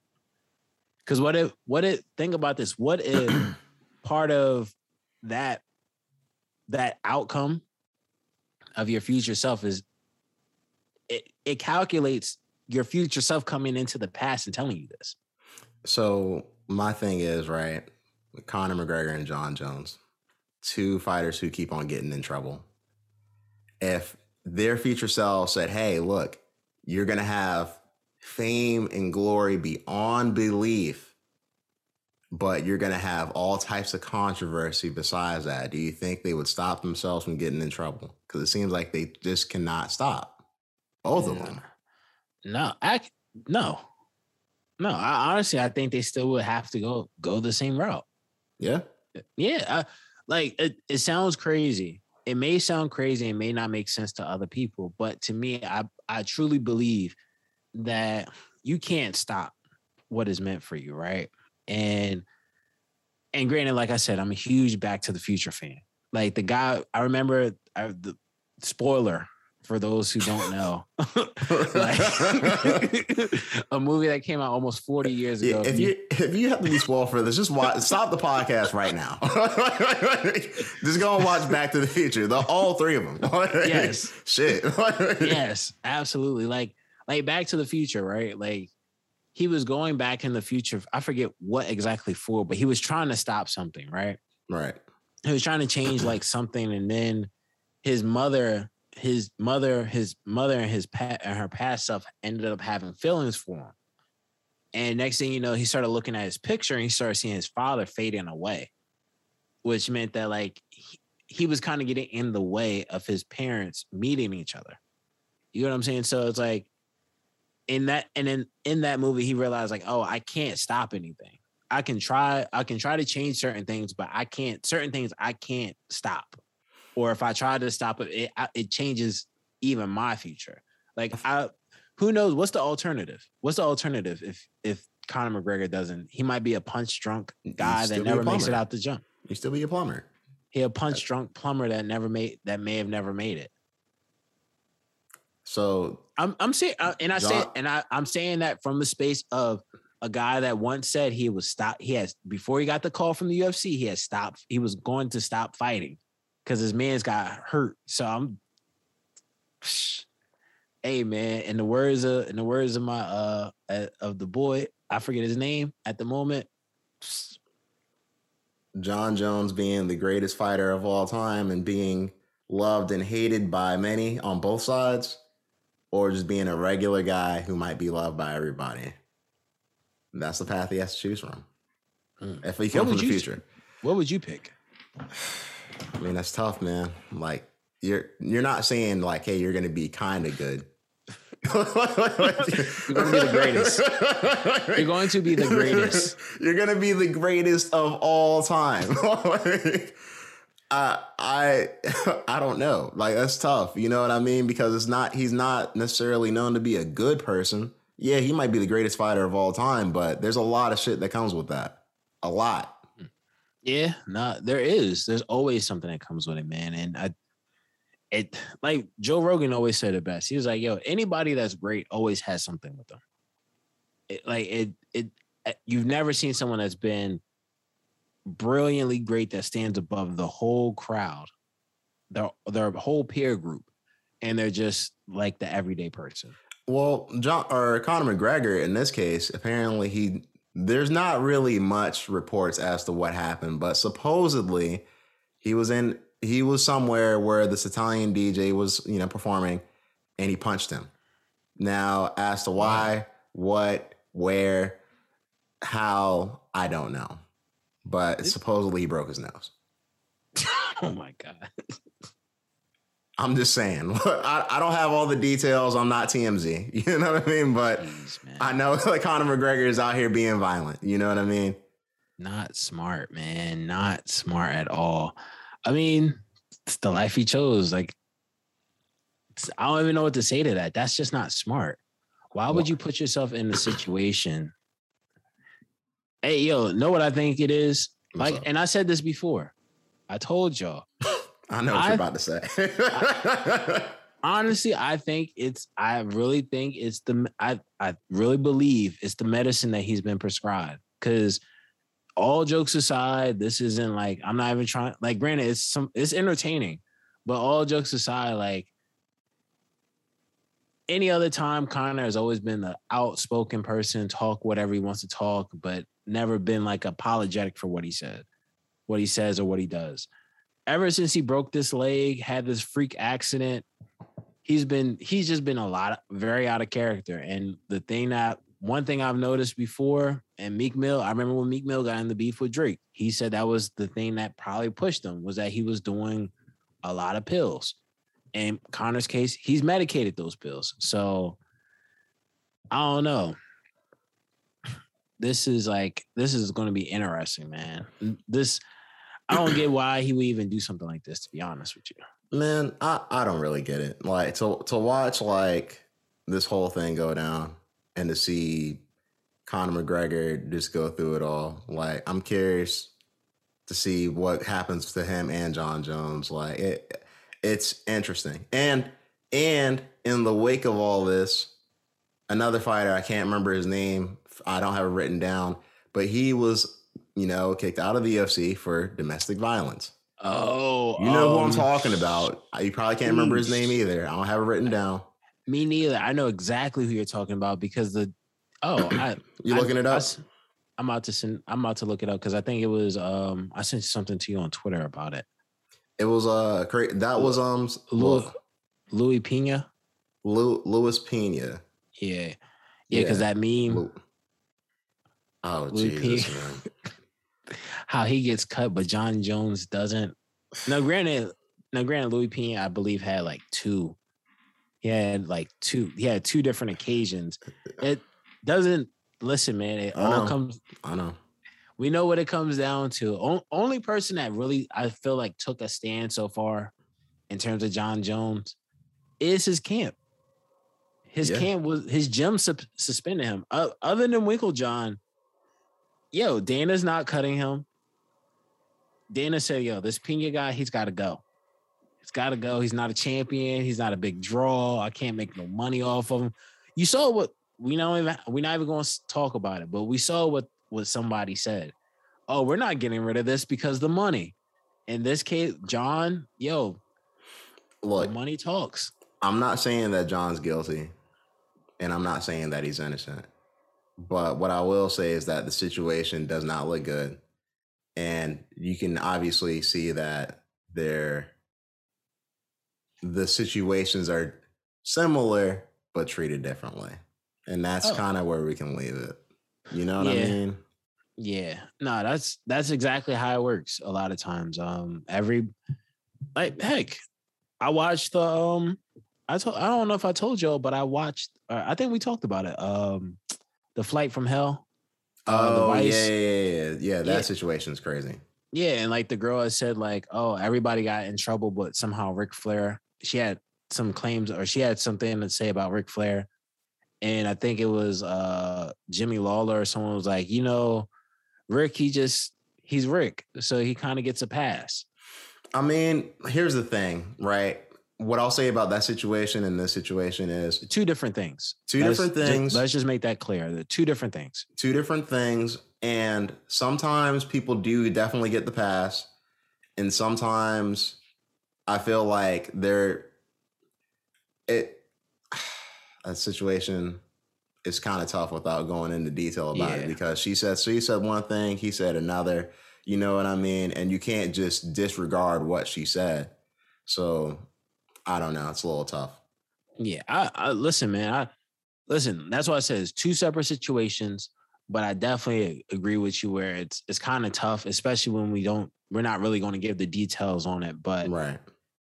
Because what if, what if, think about this. What if part of that, that outcome of your future self is it, it calculates your future self coming into the past and telling you this. So my thing is right, Conor McGregor and Jon Jones, two fighters who keep on getting in trouble. If their future self said, "Hey, look, you're gonna have fame and glory beyond belief, but you're gonna have all types of controversy besides that," do you think they would stop themselves from getting in trouble? Because it seems like they just cannot stop. Both of Yeah. them. No, I no, no. I honestly, I think they still would have to go go the same route. Yeah. Uh, yeah, I, like it, it sounds crazy. It may sound crazy and may not make sense to other people, but to me, I I truly believe that you can't stop what is meant for you, right? And and granted, like I said, I'm a huge Back to the Future fan. Like the guy, I remember I, the spoiler for those who don't know, like a movie that came out almost 40 years ago. Yeah, if you if you have to be spoiled for this, just watch. Stop the podcast right now. just go and watch Back to the Future. The all three of them. Yes. Shit. yes, absolutely. Like like Back to the Future, right? Like he was going back in the future. I forget what exactly for, but he was trying to stop something, right? Right. He was trying to change like something, and then his mother, his mother, his mother, and his past and her past self ended up having feelings for him. And next thing you know, he started looking at his picture and he started seeing his father fading away. which meant that like he, he was kind of getting in the way of his parents meeting each other. You know what I'm saying? So it's like in that and in in that movie he realized like, oh, I can't stop anything. I can try I can try to change certain things, but I can't certain things I can't stop. Or if I try to stop it, it, it changes even my future. Like I who knows what's the alternative? What's the alternative if if Conor McGregor doesn't? He might be a punch drunk guy that never makes it out the jump. He still be a plumber. He a punch drunk plumber that never made that may have never made it. So I'm I'm saying, uh, and I John, said, and I I'm saying that from the space of a guy that once said he was stop. He has before he got the call from the UFC, he had stopped. He was going to stop fighting because his man's got hurt. So I'm, psh, hey man, in the words of in the words of my uh of the boy, I forget his name at the moment. Jon Jones being the greatest fighter of all time and being loved and hated by many on both sides, or just being a regular guy who might be loved by everybody. That's the path he has to choose from. Mm. If he comes from the future. What would you pick? I mean, that's tough, man. Like you're you're not saying like, hey, you're gonna be kind of good. you're going to be the greatest. You're going to be the greatest. You're going to be the greatest of all time. I I I don't know. Like that's tough. You know what I mean? Because it's not. He's not necessarily known to be a good person. Yeah, he might be the greatest fighter of all time, but there's a lot of shit that comes with that. A lot. Yeah, no, there is. There's always something that comes with it, man. And I it like Joe Rogan always said it best. He was like, "Yo, anybody that's great always has something with them." It, like it, it, eh, you've never seen someone that's been brilliantly great that stands above the whole crowd, their their whole peer group, and they're just like the everyday person. Well, Jon or Conor McGregor in this case, apparently he there's not really much reports as to what happened, but supposedly he was in he was somewhere where this Italian DJ was, you know, performing and he punched him. Now, as to why, what, where, how, I don't know. But supposedly he broke his nose. oh my God. I'm just saying. I, I don't have all the details. I'm not TMZ. You know what I mean? But Jeez, I know like Conor McGregor is out here being violent. You know what I mean? Not smart, man. Not smart at all. I mean, it's the life he chose. Like, I don't even know what to say to that. That's just not smart. Why would you put yourself in a situation? Hey, yo, know what I think it is? Like, and I said this before. I told y'all. I know what I, you're about to say. I, honestly, I think it's. I really think it's the. I I really believe it's the medicine that he's been prescribed. Because all jokes aside, this isn't like I'm not even trying. Like, granted, it's some it's entertaining, but all jokes aside, like any other time, Conor has always been the outspoken person, talk whatever he wants to talk, but never been like apologetic for what he said, what he says, or what he does. Ever since he broke this leg, had this freak accident, he's been he's just been a lot of, very out of character. And the thing that one thing I've noticed before, and Meek Mill, I remember when Meek Mill got in the beef with Drake, he said that was the thing that probably pushed him was that he was doing a lot of pills. In Conor's case, he's medicated those pills. So I don't know. This is like this is going to be interesting, man. This I don't get why he would even do something like this. To be honest with you, man, I I don't really get it. Like to to watch like this whole thing go down and to see Conor McGregor just go through it all. Like I'm curious to see what happens to him and Jon Jones. Like it, it's interesting. And and in the wake of all this, another fighter, I can't remember his name. I don't have it written down, but he was, you know, kicked out of the UFC for domestic violence. Oh, you know um, who I'm um, talking about. You probably can't remember his name either. I don't have it written down. Me neither. I know exactly who you're talking about because the oh, I you looking I, it up? I, am about to send. I'm about to look it up because I think it was. Um, I sent something to you on Twitter about it. It was uh, great. That was um, Luis, Luis Pena. Luis Pena. Yeah, yeah, because yeah. that meme. Oh Jesus, man. how he gets cut, but Jon Jones doesn't. No, granted, no, granted, Luis Pena, I believe, had like two. He had like two. He had two different occasions. It doesn't listen, man. It I all know. comes. I know. We know what it comes down to. O- only person that really I feel like took a stand so far in terms of Jon Jones is his camp. His Yeah. camp was his gym sup- suspended him. O- other than Winkeljohn, yo, Dana's not cutting him. Dana said, "Yo, this Pena guy, he's got to go. He's got to go. He's not a champion. He's not a big draw. I can't make no money off of him." You saw what we know. We're not even going to talk about it, but we saw what what somebody said. Oh, we're not getting rid of this because the money. In this case, Jon, yo, Look, money talks. I'm not saying that Jon's guilty, and I'm not saying that he's innocent. But what I will say is that the situation does not look good. And you can obviously see that they're the situations are similar but treated differently. And that's Oh. kind of where we can leave it. You know what Yeah. I mean? Yeah, no, that's that's exactly how it works. A lot of times, um, every like heck, I watched the um, I told I don't know if I told y'all, but I watched. Uh, I think we talked about it. Um, the flight from hell. Uh, the oh, yeah, Vice- yeah, yeah, yeah. Yeah, that Yeah. situation's crazy. Yeah, and like the girl had said, like, oh, everybody got in trouble, but somehow Ric Flair, she had some claims or she had something to say about Ric Flair. And I think it was uh Jimmy Lawler or someone was like, you know, Rick, he just he's Rick. So he kind of gets a pass. I mean, here's the thing, right? What I'll say about that situation and this situation is Two different things. Two Let's different things. let's just make that clear. The two different things. two different things. And sometimes people do definitely get the pass. And sometimes I feel like they're it a situation is kind of tough without going into detail about Yeah. it because she said she said one thing, he said another. You know what I mean? And you can't just disregard what she said. So I don't know. It's a little tough. Yeah, I, I listen, man. I listen. That's why I said it's two separate situations, but I definitely agree with you where it's it's kind of tough, especially when we don't we're not really going to give the details on it. But Right.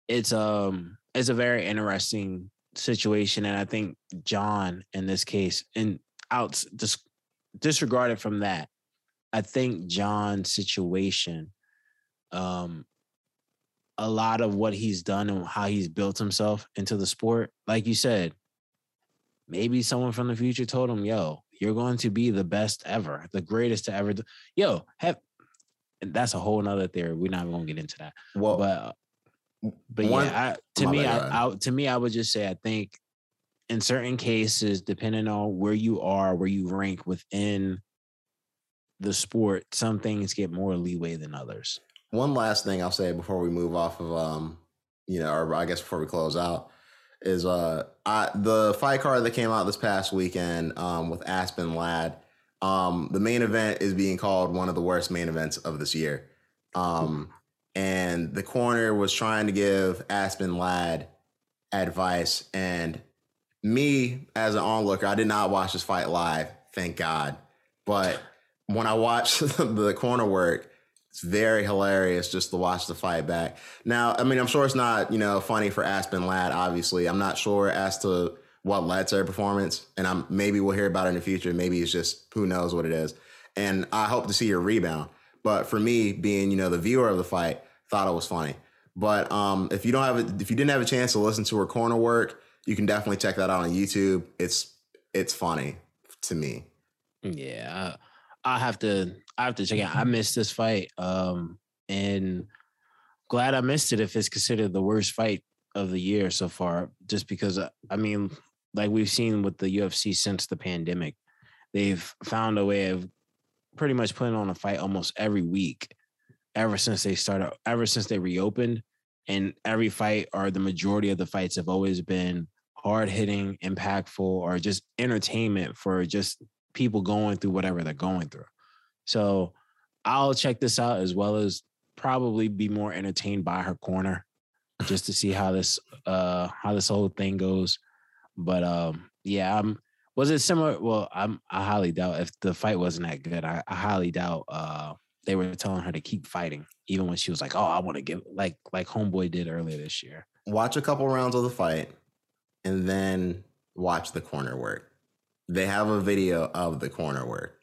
it's um it's a very interesting situation, and I think Jon in this case, and out dis- disregarded from that, I think Jon's situation, um, a lot of what he's done and how he's built himself into the sport, like you said, maybe someone from the future told him, "Yo, you're going to be the best ever, the greatest to ever." Do. Yo, have. And that's a whole nother theory. We're not going to get into that Well, but but one- yeah, I, to me, I, I, to me, I would just say I think in certain cases, depending on where you are, where you rank within the sport, some things get more leeway than others. One last thing I'll say before we move off of um, you know, or I guess before we close out is uh I the fight card that came out this past weekend um with Aspen Ladd. Um the main event is being called one of the worst main events of this year. Um and the corner was trying to give Aspen Ladd advice and me as an onlooker, I did not watch this fight live, thank God. But when I watched the corner work, it's very hilarious just to watch the fight back. Now, I mean, I'm sure it's not, you know, funny for Aspen Ladd, obviously. I'm not sure as to what led to her performance. And I'm maybe we'll hear about it in the future. Maybe it's just who knows what it is. And I hope to see her rebound. But for me, being, you know, the viewer of the fight, thought it was funny. But um, if you don't have a, if you didn't have a chance to listen to her corner work, you can definitely check that out on YouTube. It's it's funny to me. Yeah, I, I have to. I have to check it. out. I missed this fight, um, and glad I missed it. If it's considered the worst fight of the year so far, just because uh, I mean, like we've seen with the UFC since the pandemic, they've found a way of pretty much putting on a fight almost every week, ever since they started, ever since they reopened, and every fight or the majority of the fights have always been hard hitting, impactful, or just entertainment for just people going through whatever they're going through. So I'll check this out as well as probably be more entertained by her corner just to see how this uh how this whole thing goes. But um yeah, I'm was it similar? Well, I'm I highly doubt if the fight wasn't that good. I, I highly doubt uh they were telling her to keep fighting, even when she was like, "Oh, I want to give," like like Homeboy did earlier this year. Watch a couple rounds of the fight, and then watch the corner work. They have a video of the corner work.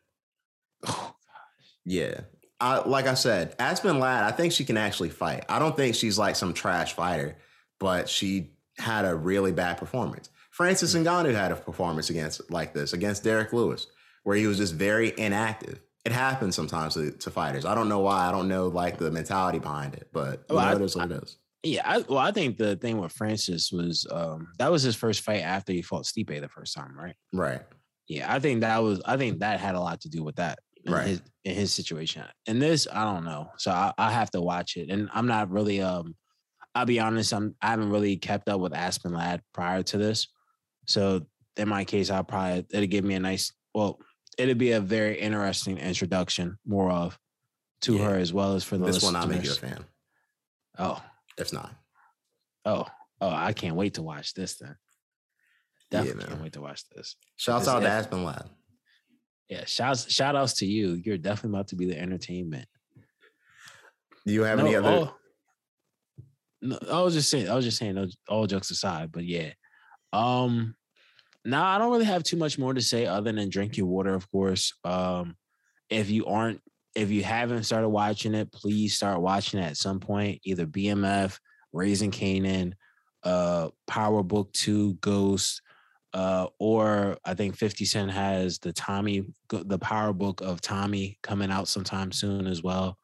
Yeah. I, like I said, Aspen Ladd, I think she can actually fight. I don't think she's like some trash fighter, but she had a really bad performance. Francis Ngannou had a performance against like this against Derrick Lewis, where he was just very inactive. It happens sometimes to, to fighters. I don't know why. I don't know like the mentality behind it, but Well, I- it is what it is. Yeah, I, well, I think the thing with Francis was um that was his first fight after he fought Stipe the first time, right? Right. Yeah, I think that was I think that had a lot to do with that. In Right. His, in his situation. And this, I don't know. So I, I have to watch it. And I'm not really um I'll be honest, I'm I haven't really kept up with Aspen Ladd prior to this. So in my case, I'll probably it'll give me a nice well, it'll be a very interesting introduction, more of to Yeah. her as well as for the This one listeners. I make you a fan. Oh, If not, oh, oh, I can't wait to watch this then. Yeah, Definitely can't wait to watch this. shouts This out to Aspen Ladd. Yeah, shouts shout outs to you. You're definitely about to be the entertainment. Do you have any other? all- no, I was just saying. I was just saying. All jokes aside, but yeah. Um, now I don't really have too much more to say other than drink your water, of course. Um, if you aren't, if you haven't started watching it, please start watching it at some point. Either BMF, Raising Kanan, uh, Power Book Two, Ghost, uh, or I think Fifty Cent has the Tommy, the Power Book of Tommy coming out sometime soon as well.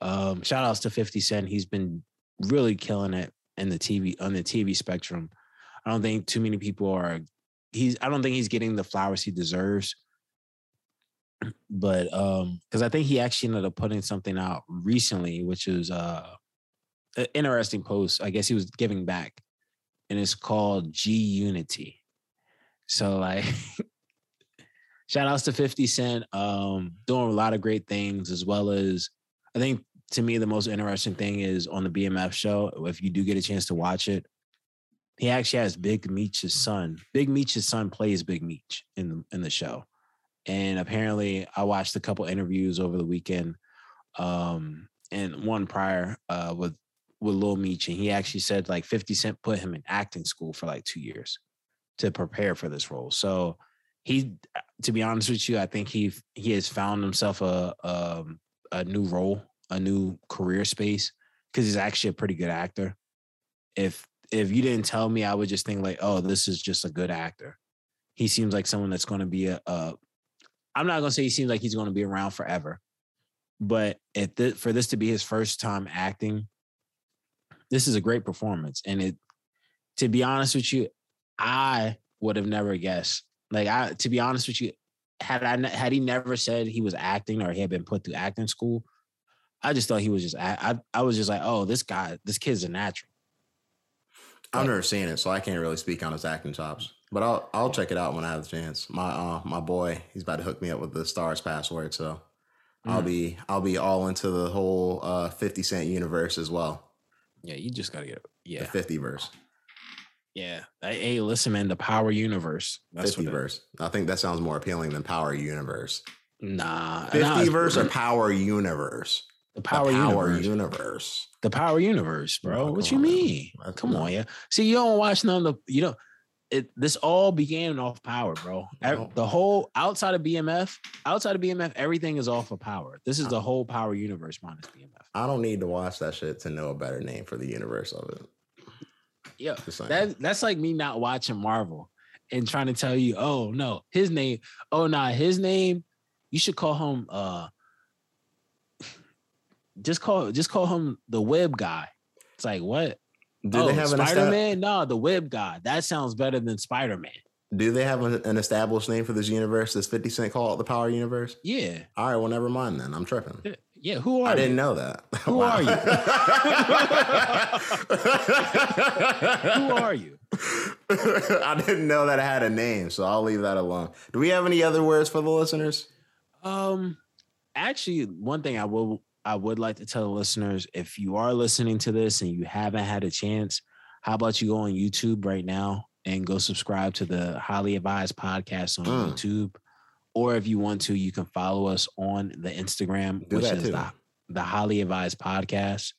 Um, shout outs to 50 Cent. He's been really killing it in the TV on the TV spectrum. I don't think too many people are he's I don't think he's getting the flowers he deserves. But um, because I think he actually ended up putting something out recently, which is uh an interesting post. I guess he was giving back, and it's called G Unity. So like shout outs to 50 Cent, um, doing a lot of great things, as well as I think to me the most interesting thing is on the BMF show. If you do get a chance to watch it, he actually has Big Meech's son. Big Meech's son plays Big Meech in the, in the show, and apparently I watched a couple interviews over the weekend, um, and one prior uh, with with Lil Meech, and he actually said like Fifty Cent put him in acting school for like two years to prepare for this role. So he, to be honest with you, I think he he has found himself a um, a new role, a new career space because he's actually a pretty good actor. If if you didn't tell me, I would just think like, oh, this is just a good actor. He seems like someone that's going to be a, a. I'm not to say he seems like he's going to be around forever, but if th- for this to be his first time acting, this is a great performance. And it, to be honest with you, I would have never guessed. Like I, to be honest with you, had I had he never said he was acting or he had been put through acting school, I just thought he was just. I I was just like, oh, this guy, this kid's a natural. I've never seen it, so I can't really speak on his acting chops. But I'll I'll check it out when I have the chance. My uh my boy, he's about to hook me up with the Starz password, so I'll Mm. be I'll be all into the whole uh 50 cent universe as well. Yeah, you just gotta get. The Yeah, 50 verse. Yeah. Hey, listen, man, the Power Universe. That's 50 what it- verse. I think that sounds more appealing than Power Universe. Nah, 50 nah, verse or Power Universe? the power, The Power, Universe. Universe. the Power Universe, bro. No, what you on, mean? Come on, yeah. See, you don't watch none of the. You know, it. This all began off Power, bro. No. Oh. The whole outside of BMF, outside of BMF, everything is off of Power. This is the whole Power Universe minus BMF. I don't need to watch that shit to know a better name for the universe of it. Yeah, that that's like me not watching Marvel and trying to tell you, oh no, his name, oh nah, his name, you should call him uh just call just call him the web guy. It's like what? do oh, they have Spider Man? No, the web guy. That sounds better than Spider Man. do they have an, established name for this universe? Does 50 Cent call it the Power Universe? Yeah, All right, well, never mind then. I'm tripping. yeah, yeah. Who are you? I didn't know that. Who are you? Who Who are you? I didn't know that I had a name, so I'll leave that alone. Do we have any other words for the listeners? Um, actually, one thing I will I would like to tell the listeners: if you are listening to this and you haven't had a chance, how about you go on YouTube right now and go subscribe to the Highly Advised podcast on Mm. YouTube, or if you want to, you can follow us on the Instagram, Do which is too. the, the Highly Advised Podcast.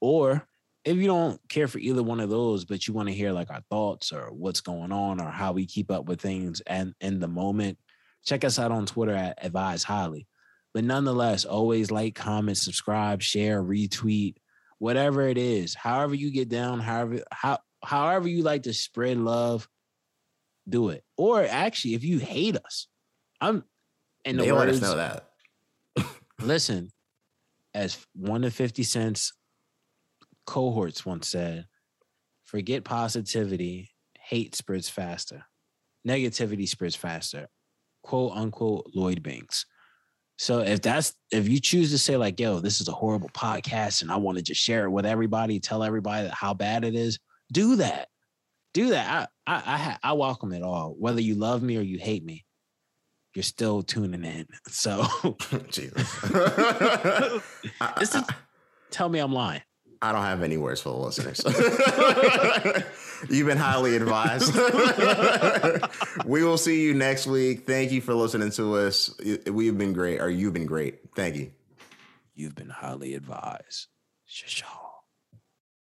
Or if you don't care for either one of those, but you want to hear like our thoughts or what's going on or how we keep up with things and in the moment, check us out on Twitter at Advise Highly. But nonetheless, always like, comment, subscribe, share, retweet, whatever it is. However you get down, however how however you like to spread love, do it. Or actually, if you hate us, I'm in the they let us know that. listen, as one of 50 cents cohorts once said, forget positivity, hate spreads faster. Negativity spreads faster. Quote unquote Lloyd Banks. So if that's if you choose to say like, yo, this is a horrible podcast and I want to just share it with everybody, tell everybody how bad it is, do that. Do that. I I I, I welcome it all. Whether you love me or you hate me, you're still tuning in. So Jesus. This is- tell me I'm lying. I don't have any words for the listeners. You've been highly advised. we will see you next week. Thank you for listening to us. We've been great, or you've been great. Thank you. You've been highly advised. Shashaw.